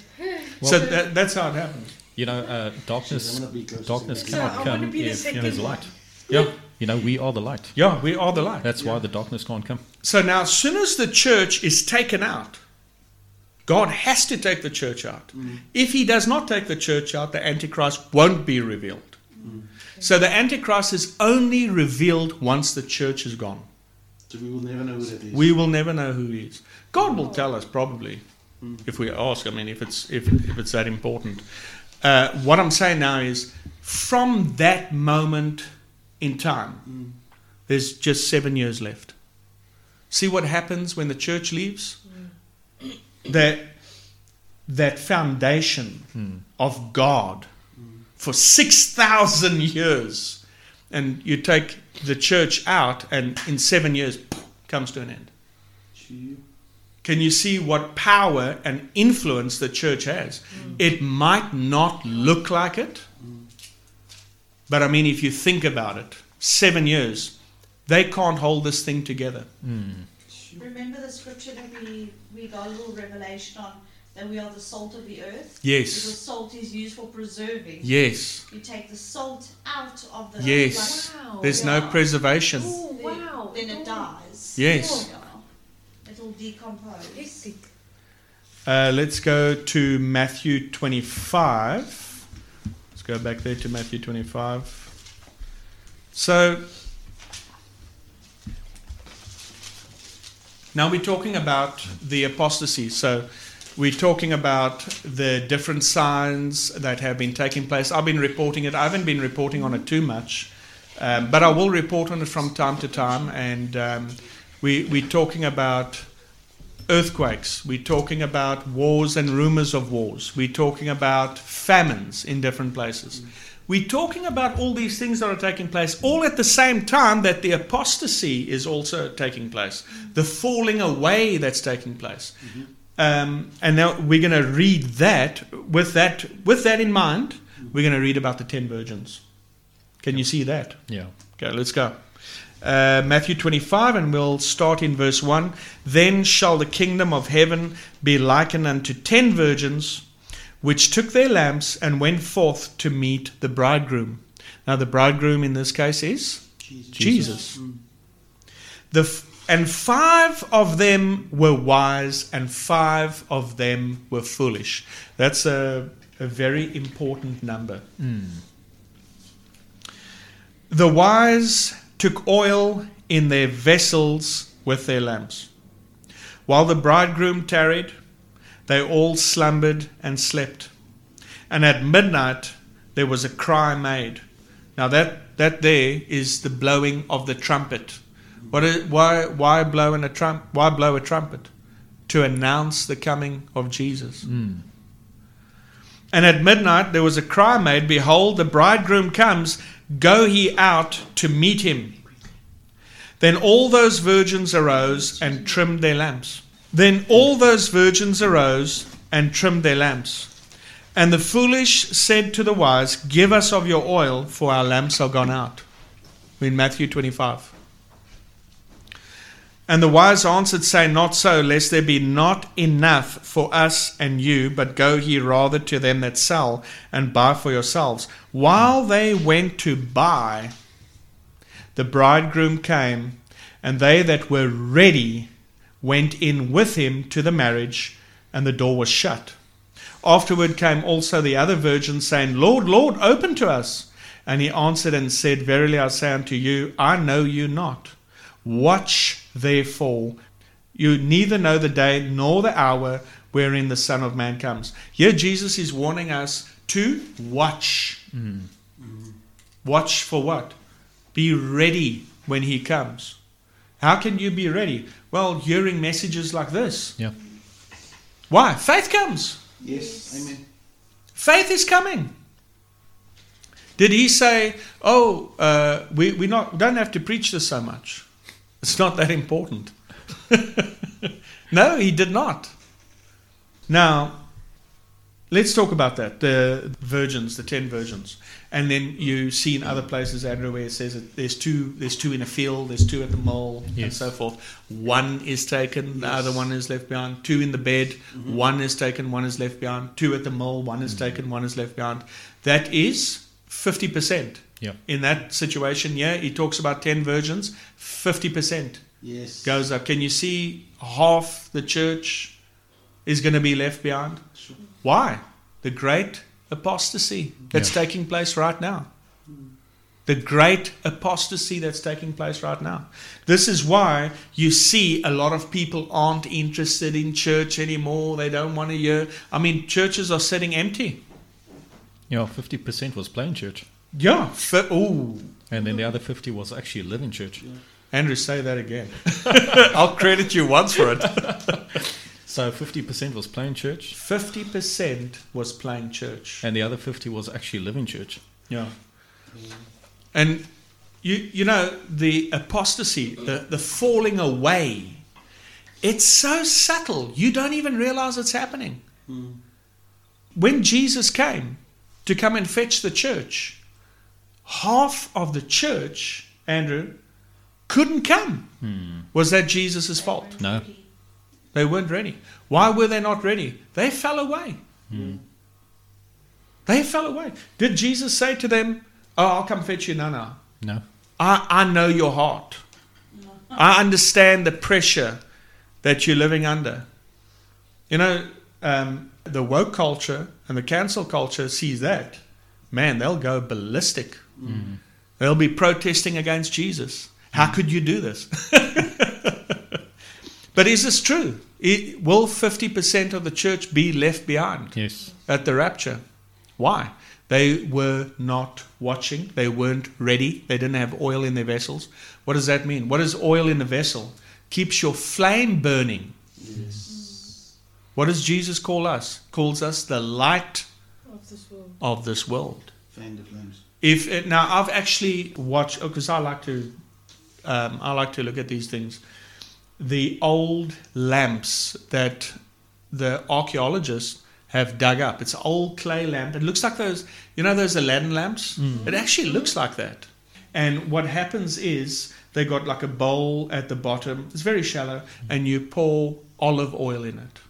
so that, that's how it happens. You know, uh, darkness I'm gonna be close to darkness that. So cannot come be the if there's light. Yeah. You know, we are the light. Yeah, we are the light. That's why the darkness can't come. So now, as soon as the church is taken out, God has to take the church out. Mm. If He does not take the church out, the Antichrist won't be revealed. Mm. So the Antichrist is only revealed once the church is gone. So we will never know who that is. We will never know who He is. God will tell us probably mm. if we ask. I mean, if it's if, if it's that important. Uh, what I'm saying now is, from that moment in time, there's just seven years left. See what happens when the church leaves? That that foundation hmm. of God for six thousand years, and you take the church out, and in seven years comes to an end. Gee, Can you see what power and influence the church has? Hmm. It might not look like it, hmm. but I mean, if you think about it, seven years, they can't hold this thing together. Remember the scripture that we, we got a little revelation on that we are the salt of the earth? Because Yes, salt is used for preserving. yes, You take the salt out of the Yes. Wow. there's no preservation. Oh, like, wow. then it dies. Yes. Yeah. It'll decompose. Hectic. Uh, let's go to Matthew 25. Let's go back there to Matthew 25. So, now we're talking about the apostasy. So, we're talking about the different signs that have been taking place. I've been reporting it. I haven't been reporting on it too much, um, but I will report on it from time to time. And um, we, we're talking about earthquakes. We're talking about wars and rumors of wars. We're talking about famines in different places. We're talking about all these things that are taking place, all at the same time that the apostasy is also taking place, the falling away that's taking place. Um, and now we're going to read that with that with that in mind. We're going to read about the ten virgins. Can you see that? Yeah. Okay, let's go. Uh, Matthew 25, and we'll start in verse 1. Then shall the kingdom of heaven be likened unto ten virgins, which took their lamps and went forth to meet the bridegroom. Now, the bridegroom in this case is Jesus. Jesus. Mm. The f- and five of them were wise, and five of them were foolish. That's a, a very important number. Mm. The wise took oil in their vessels with their lamps. While the bridegroom tarried, they all slumbered and slept. And at midnight there was a cry made. Now that, that there is the blowing of the trumpet. What is, why, why, blow in a trump, why blow a trumpet? To announce the coming of Jesus. Hmm. And at midnight there was a cry made, Behold, the bridegroom comes, go ye out to meet him. Then all those virgins arose and trimmed their lamps. Then all those virgins arose and trimmed their lamps. And the foolish said to the wise, Give us of your oil, for our lamps are gone out. We're in Matthew 25. And the wise answered, saying, Not so, lest there be not enough for us and you, but go ye rather to them that sell, and buy for yourselves. While they went to buy, the bridegroom came, and they that were ready went in with him to the marriage, and the door was shut. Afterward came also the other virgins, saying, Lord, Lord, open to us. And he answered and said, Verily I say unto you, I know you not. Watch therefore, you neither know the day nor the hour wherein the Son of Man comes. Here Jesus is warning us to watch. Watch for what? Be ready when he comes. How can you be ready? Well, hearing messages like this. Yeah. Why? Faith comes. Yes. Amen. Faith is coming. Did he say, "Oh, uh, we we not don't have to preach this so much. It's not that important." no, he did not. Now, let's talk about that. The virgins, the ten virgins, and then you see in other places, Andrew, where it says that there's two, there's two in a field, there's two at the mole, and so forth. One is taken, the Yes. other one is left behind. Two in the bed, mm-hmm. one is taken, one is left behind. Two at the mole, one is mm. taken, one is left behind. That is fifty percent. Yeah. In that situation, yeah, he talks about ten virgins, fifty percent Yes. goes up. Can you see half the church is going to be left behind? Sure. Why? The great apostasy that's Yeah. taking place right now. The great apostasy that's taking place right now. This is why you see a lot of people aren't interested in church anymore. They don't want to hear. I mean, churches are sitting empty. Yeah, 50% was plain church. Yeah. Fi- Ooh. And then the other 50 was actually living church. Andrew, say that again. I'll credit you once for it. So 50% was plain church, 50% was playing church. and the other 50 was actually living church. Yeah. And you you know the apostasy, the, the falling away, it's so subtle. You don't even realize it's happening. Hmm. When Jesus came to come and fetch the church, half of the church, Andrew, couldn't come. Hmm. Was that Jesus' fault? No. They weren't ready. Why were they not ready? They fell away. Hmm. They fell away. Did Jesus say to them, Oh, I'll come fetch you? No, no. No. I, I know your heart. I understand the pressure that you're living under. You know, um, the woke culture and the cancel culture sees that. Man, they'll go ballistic. Hmm. They'll be protesting against Jesus. How hmm. could you do this? but is this true? I- will 50% of the church be left behind? Yes. at the rapture. Why? They were not watching. They weren't ready. They didn't have oil in their vessels. What does that mean? What is oil in the vessel? Keeps your flame burning. Yes. What does Jesus call us? Calls us the light Of this world. of this world. Fan the flames. If it, now I've actually watched because I like to, um, I like to look at these things. The old lamps that the archaeologists have dug up. It's an old clay lamp. It looks like those, you know, those Aladdin lamps. Hmm. It actually looks like that. And what happens is they got like a bowl at the bottom. It's very shallow, and you pour olive oil in it,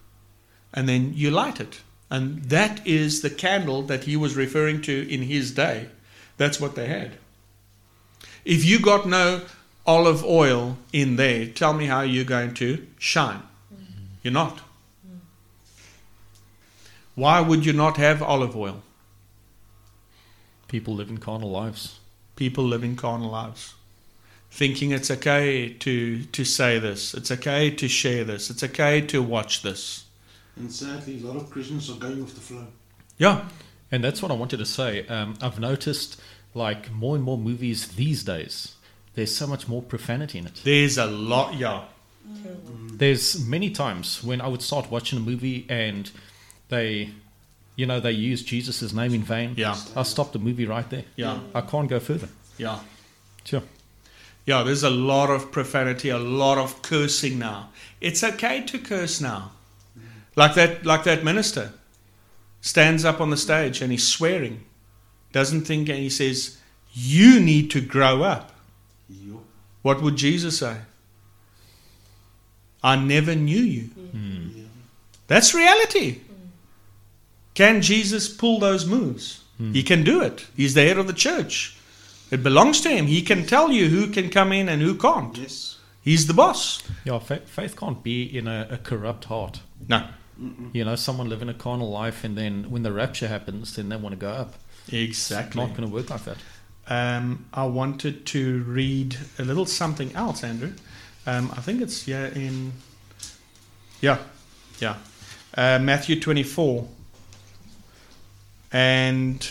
and then you light it. And that is the candle that he was referring to in his day. That's what they had. If you got no olive oil in there, tell me how you're going to shine. You're not. Why would you not have olive oil? People live in carnal lives. People live in carnal lives. Thinking it's okay to, to say this, it's okay to share this, it's okay to watch this. And sadly, a lot of Christians are going with the flow. Yeah, And that's what I wanted to say. Um, I've noticed, like, more and more movies these days, there's so much more profanity in it. there's a lot, yeah. Mm. There's many times when I would start watching a movie and they, you know, they use Jesus' name in vain. Yeah. I stop the movie right there. Yeah, I can't go further. yeah. Sure. Yeah, there's a lot of profanity, a lot of cursing now. It's okay to curse now. Like that like that minister stands up on the stage and he's swearing. Doesn't think and he says, "You need to grow up." Yo. What would Jesus say? I never knew you. Hmm. Yeah. That's reality. Can Jesus pull those moves? Hmm. He can do it. He's the head of the church. It belongs to him. He can tell you who can come in and who can't. Yes. He's the boss. Yeah, fa- faith can't be in a, a corrupt heart. No. You know, someone living a carnal life, and then when the rapture happens, then they want to go up. Exactly. Not going to work like that. Um, I wanted to read a little something else, Andrew. Um, I think it's yeah in yeah yeah uh, Matthew twenty four and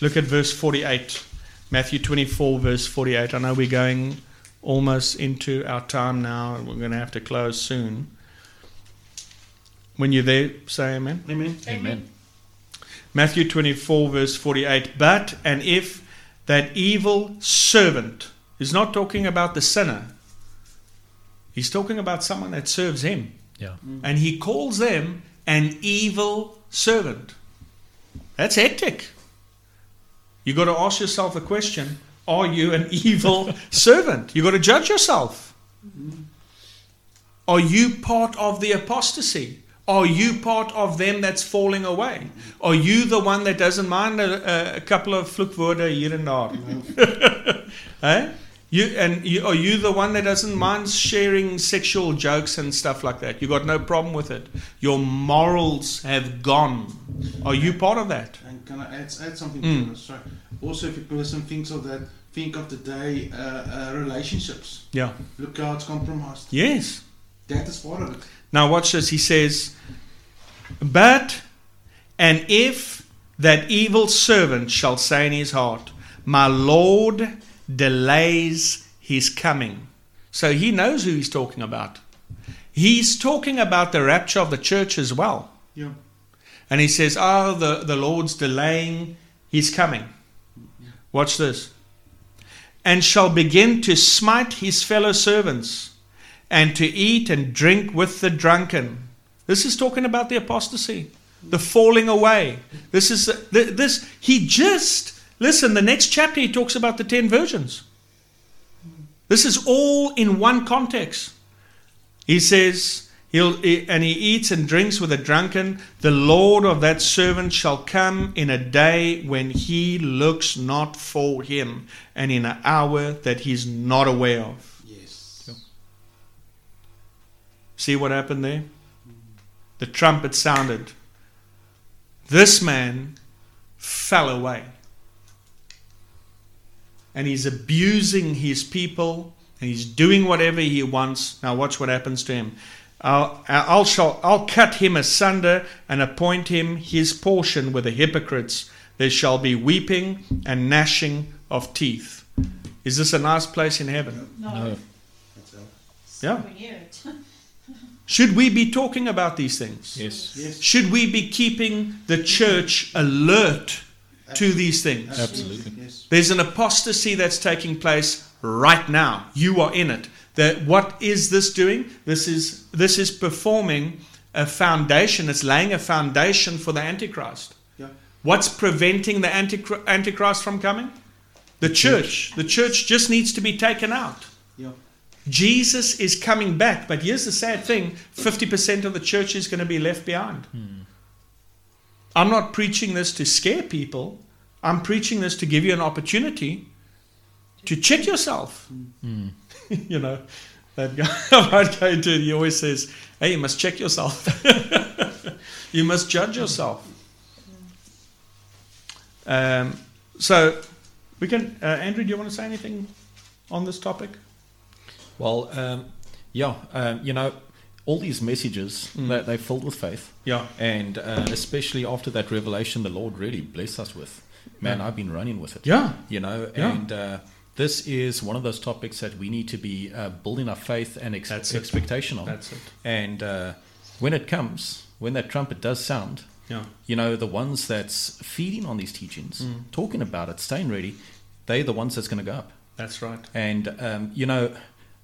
look at verse forty eight. Matthew twenty four verse forty eight. I know we're going almost into our time now, and we're going to have to close soon. When you're there, say amen. Amen. Amen. Matthew 24, verse 48. But, and if that evil servant is not talking about the sinner, he's talking about someone that serves him. Yeah. Mm. And he calls them an evil servant. That's hectic. You got to ask yourself the question Are you an evil servant? You got to judge yourself. Mm. Are you part of the apostasy? Are you part of them that's falling away? Are you the one that doesn't mind a, a couple of vloekwoorde here and there? eh? You and you, are you the one that doesn't mind sharing sexual jokes and stuff like that? You got no problem with it. Your morals have gone. Are you part of that? And can I add, add something Mm. to this? Sorry. Also, if a person thinks of that, think of the day uh, uh, relationships. Yeah. Look how it's compromised. Yes. That is part of it. Now watch this. He says, But, and if that evil servant shall say in his heart, My Lord delays his coming. So he knows who he's talking about. He's talking about the rapture of the church as well. Yeah. And he says, Oh, the, the Lord's delaying his coming. Watch this. And shall begin to smite his fellow servants, and to eat and drink with the drunken. This is talking about the apostasy, the falling away. This is this. He just listen. The next chapter he talks about the ten virgins. This is all in one context. He says, He'll, and he eats and drinks with the drunken. The Lord of that servant shall come in a day when he looks not for him, and in an hour that he's not aware of. Yes. See what happened there? The trumpet sounded. This man fell away. And he's abusing his people and he's doing whatever he wants. Now, watch what happens to him. I'll, I'll, shall, I'll cut him asunder and appoint him his portion with the hypocrites. There shall be weeping and gnashing of teeth. Is this a nice place in heaven? No. No. Yeah. Nowhere near it. Should we be talking about these things? Yes. Yes. Should we be keeping the church alert to these things? Absolutely. Yes. There's an apostasy that's taking place right now. You are in it. That what is this doing? This is this is performing a foundation. It's laying a foundation for the Antichrist. Yeah. What's preventing the Antichrist from coming? The church. The church just needs to be taken out. Yeah. Jesus is coming back, but here's the sad thing 50% of the church is going to be left behind. I'm not preaching this to scare people, I'm preaching this to give you an opportunity to check yourself. you know, that guy I might go to, he always says, Hey, you must check yourself, you must judge yourself. Um, so, we can, uh, Andrew, do you want to say anything on this topic? Well, um, yeah, um, you know, all these messages Mm. that they filled with faith, Yeah. and uh, especially after that revelation, the Lord really blessed us with. Man, Yeah. I've been running with it. Yeah. You know, Yeah. and uh, this is one of those topics that we need to be uh, building our faith and ex- That's it. expectation on. That's it. And uh, when it comes, when that trumpet does sound, Yeah. you know, the ones that's feeding on these teachings, Mm. talking about it, staying ready, they're the ones that's going to go up. That's right. And um, you know,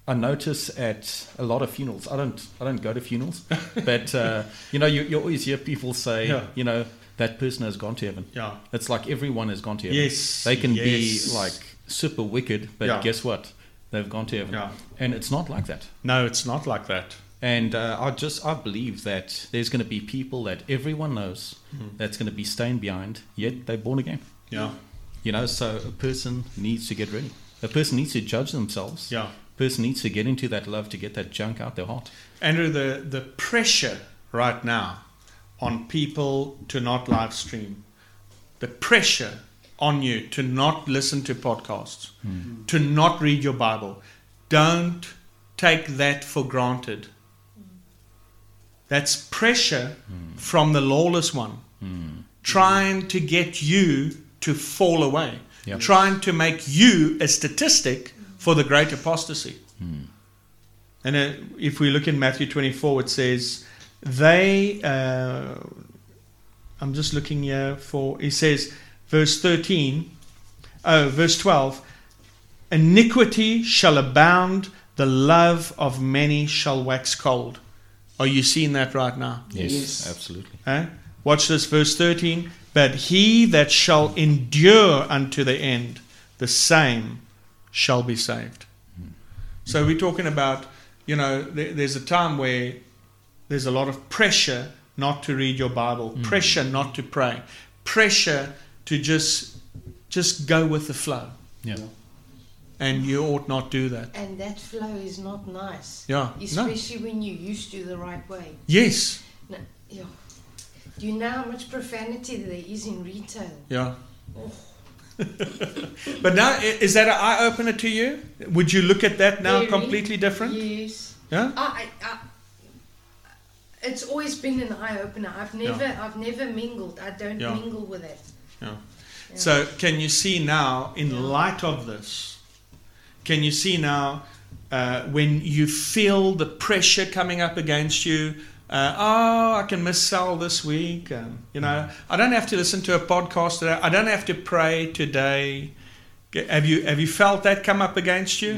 I notice at a lot of funerals. I don't, I don't go to funerals, but uh, you know, you, you always hear people say, Yeah. you know, that person has gone to heaven. Yeah. It's like everyone has gone to heaven. Yes. They can yes. be like super wicked, but Yeah. guess what? They've gone to heaven. Yeah. And it's not like that. No, it's not like that. And uh, I just I believe that there's going to be people that everyone knows Mm. that's going to be staying behind, yet they're born again. Yeah. You know, so a person needs to get ready. A person needs to judge themselves. Yeah. Person needs to get into that love to get that junk out their heart. Andrew, the, the pressure right now on people to not live stream, the pressure on you to not listen to podcasts, hmm. to not read your Bible, don't take that for granted. That's pressure hmm. from the lawless one, hmm. trying to get you to fall away, Yep. trying to make you a statistic for the great apostasy. And uh, if we look in Matthew 24, it says, they, uh, I'm just looking here for, it says, verse 13, oh, verse 12, iniquity shall abound, the love of many shall wax cold. Are you seeing that right now? Yes, Yes. absolutely. Eh? Watch this, verse 13. But he that shall endure unto the end, the same shall be saved. So we're talking about, you know, there, there's a time where there's a lot of pressure not to read your Bible, mm. pressure not to pray, pressure to just just go with the flow. Yeah. And you ought not do that. And that flow is not nice. Yeah. No. Especially when you used to the right way. Yes. No, yeah. Do you know how much profanity there is in retail? Yeah. Oh. But now, is that an eye opener to you? Would you look at that now Very. completely different? Yes. Yeah. I, I, it's always been an eye opener. I've never, I've never mingled. I don't Yeah. mingle with it. Yeah. Yeah. So, can you see now, in Yeah. light of this, can you see now uh, when you feel the pressure coming up against you? Uh, oh, I can miss Sal this week. Um, you know, I don't have to listen to a podcast today. I don't have to pray today. Have you have you felt that come up against you?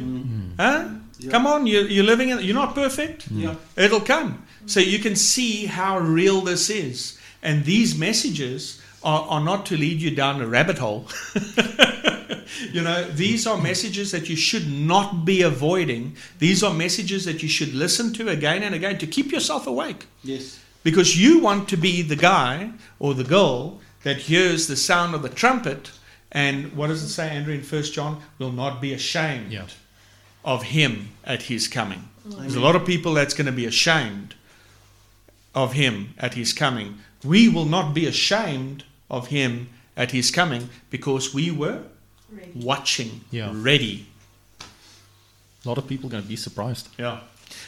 Huh? Yeah. Come on, you, you're living in. You're not perfect. Yeah. It'll come. So you can see how real this is. And these messages are, are not to lead you down a rabbit hole. you know, these are messages that you should not be avoiding. These are messages that you should listen to again and again to keep yourself awake. Yes. Because you want to be the guy or the girl that hears the sound of the trumpet. And what does it say, Andrew, in First John? Will not be ashamed Yeah. of him at his coming. Oh, There's a lot of people that's going to be ashamed of him at his coming. We will not be ashamed of him at his coming because we were Ready. watching, Yeah. ready. A lot of people are going to be surprised. Yeah.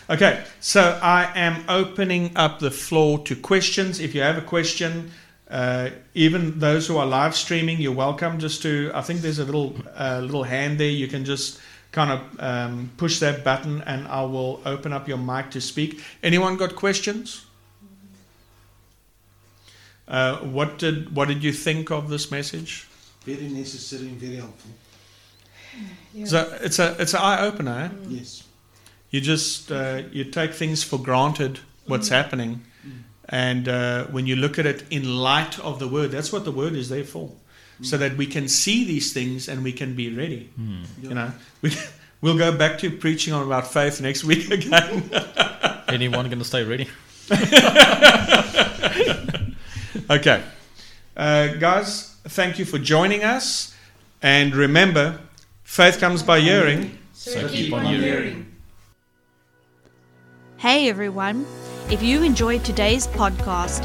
Okay, so I am opening up the floor to questions. If you have a question, uh, even those who are live streaming, you're welcome. Just to, I think there's a little uh, little hand there. You can just kind of um, push that button, and I will open up your mic to speak. Anyone got questions? Uh, what did what did you think of this message? Very necessary and very helpful. Yeah. So it's a it's an eye opener. Eh? Yes. you just uh, you take things for granted what's happening and uh, when you look at it in light of the word that's what the word is there for so that we can see these things and we can be ready you know we, we'll go back to preaching on about faith next week again Anyone going to stay ready? okay uh, guys thank you for joining us and remember faith comes by hearing So, So keep, keep on on hearing. Hey everyone! If you enjoyed today's podcast,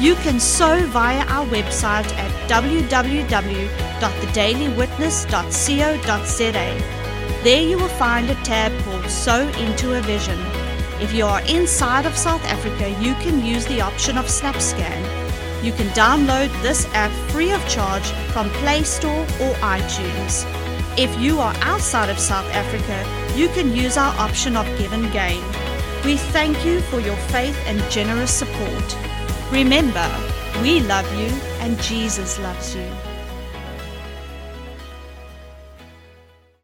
You can sow via our website at www.thedailywitness.co.za. There you will find a tab called Sow into a Vision. If you are inside of South Africa, you can use the option of SnapScan. You can download this app free of charge from Play Store or iTunes. If you are outside of South Africa, you can use our option of GivenGain. We thank you for your faith and generous support. Remember, we love you and Jesus loves you.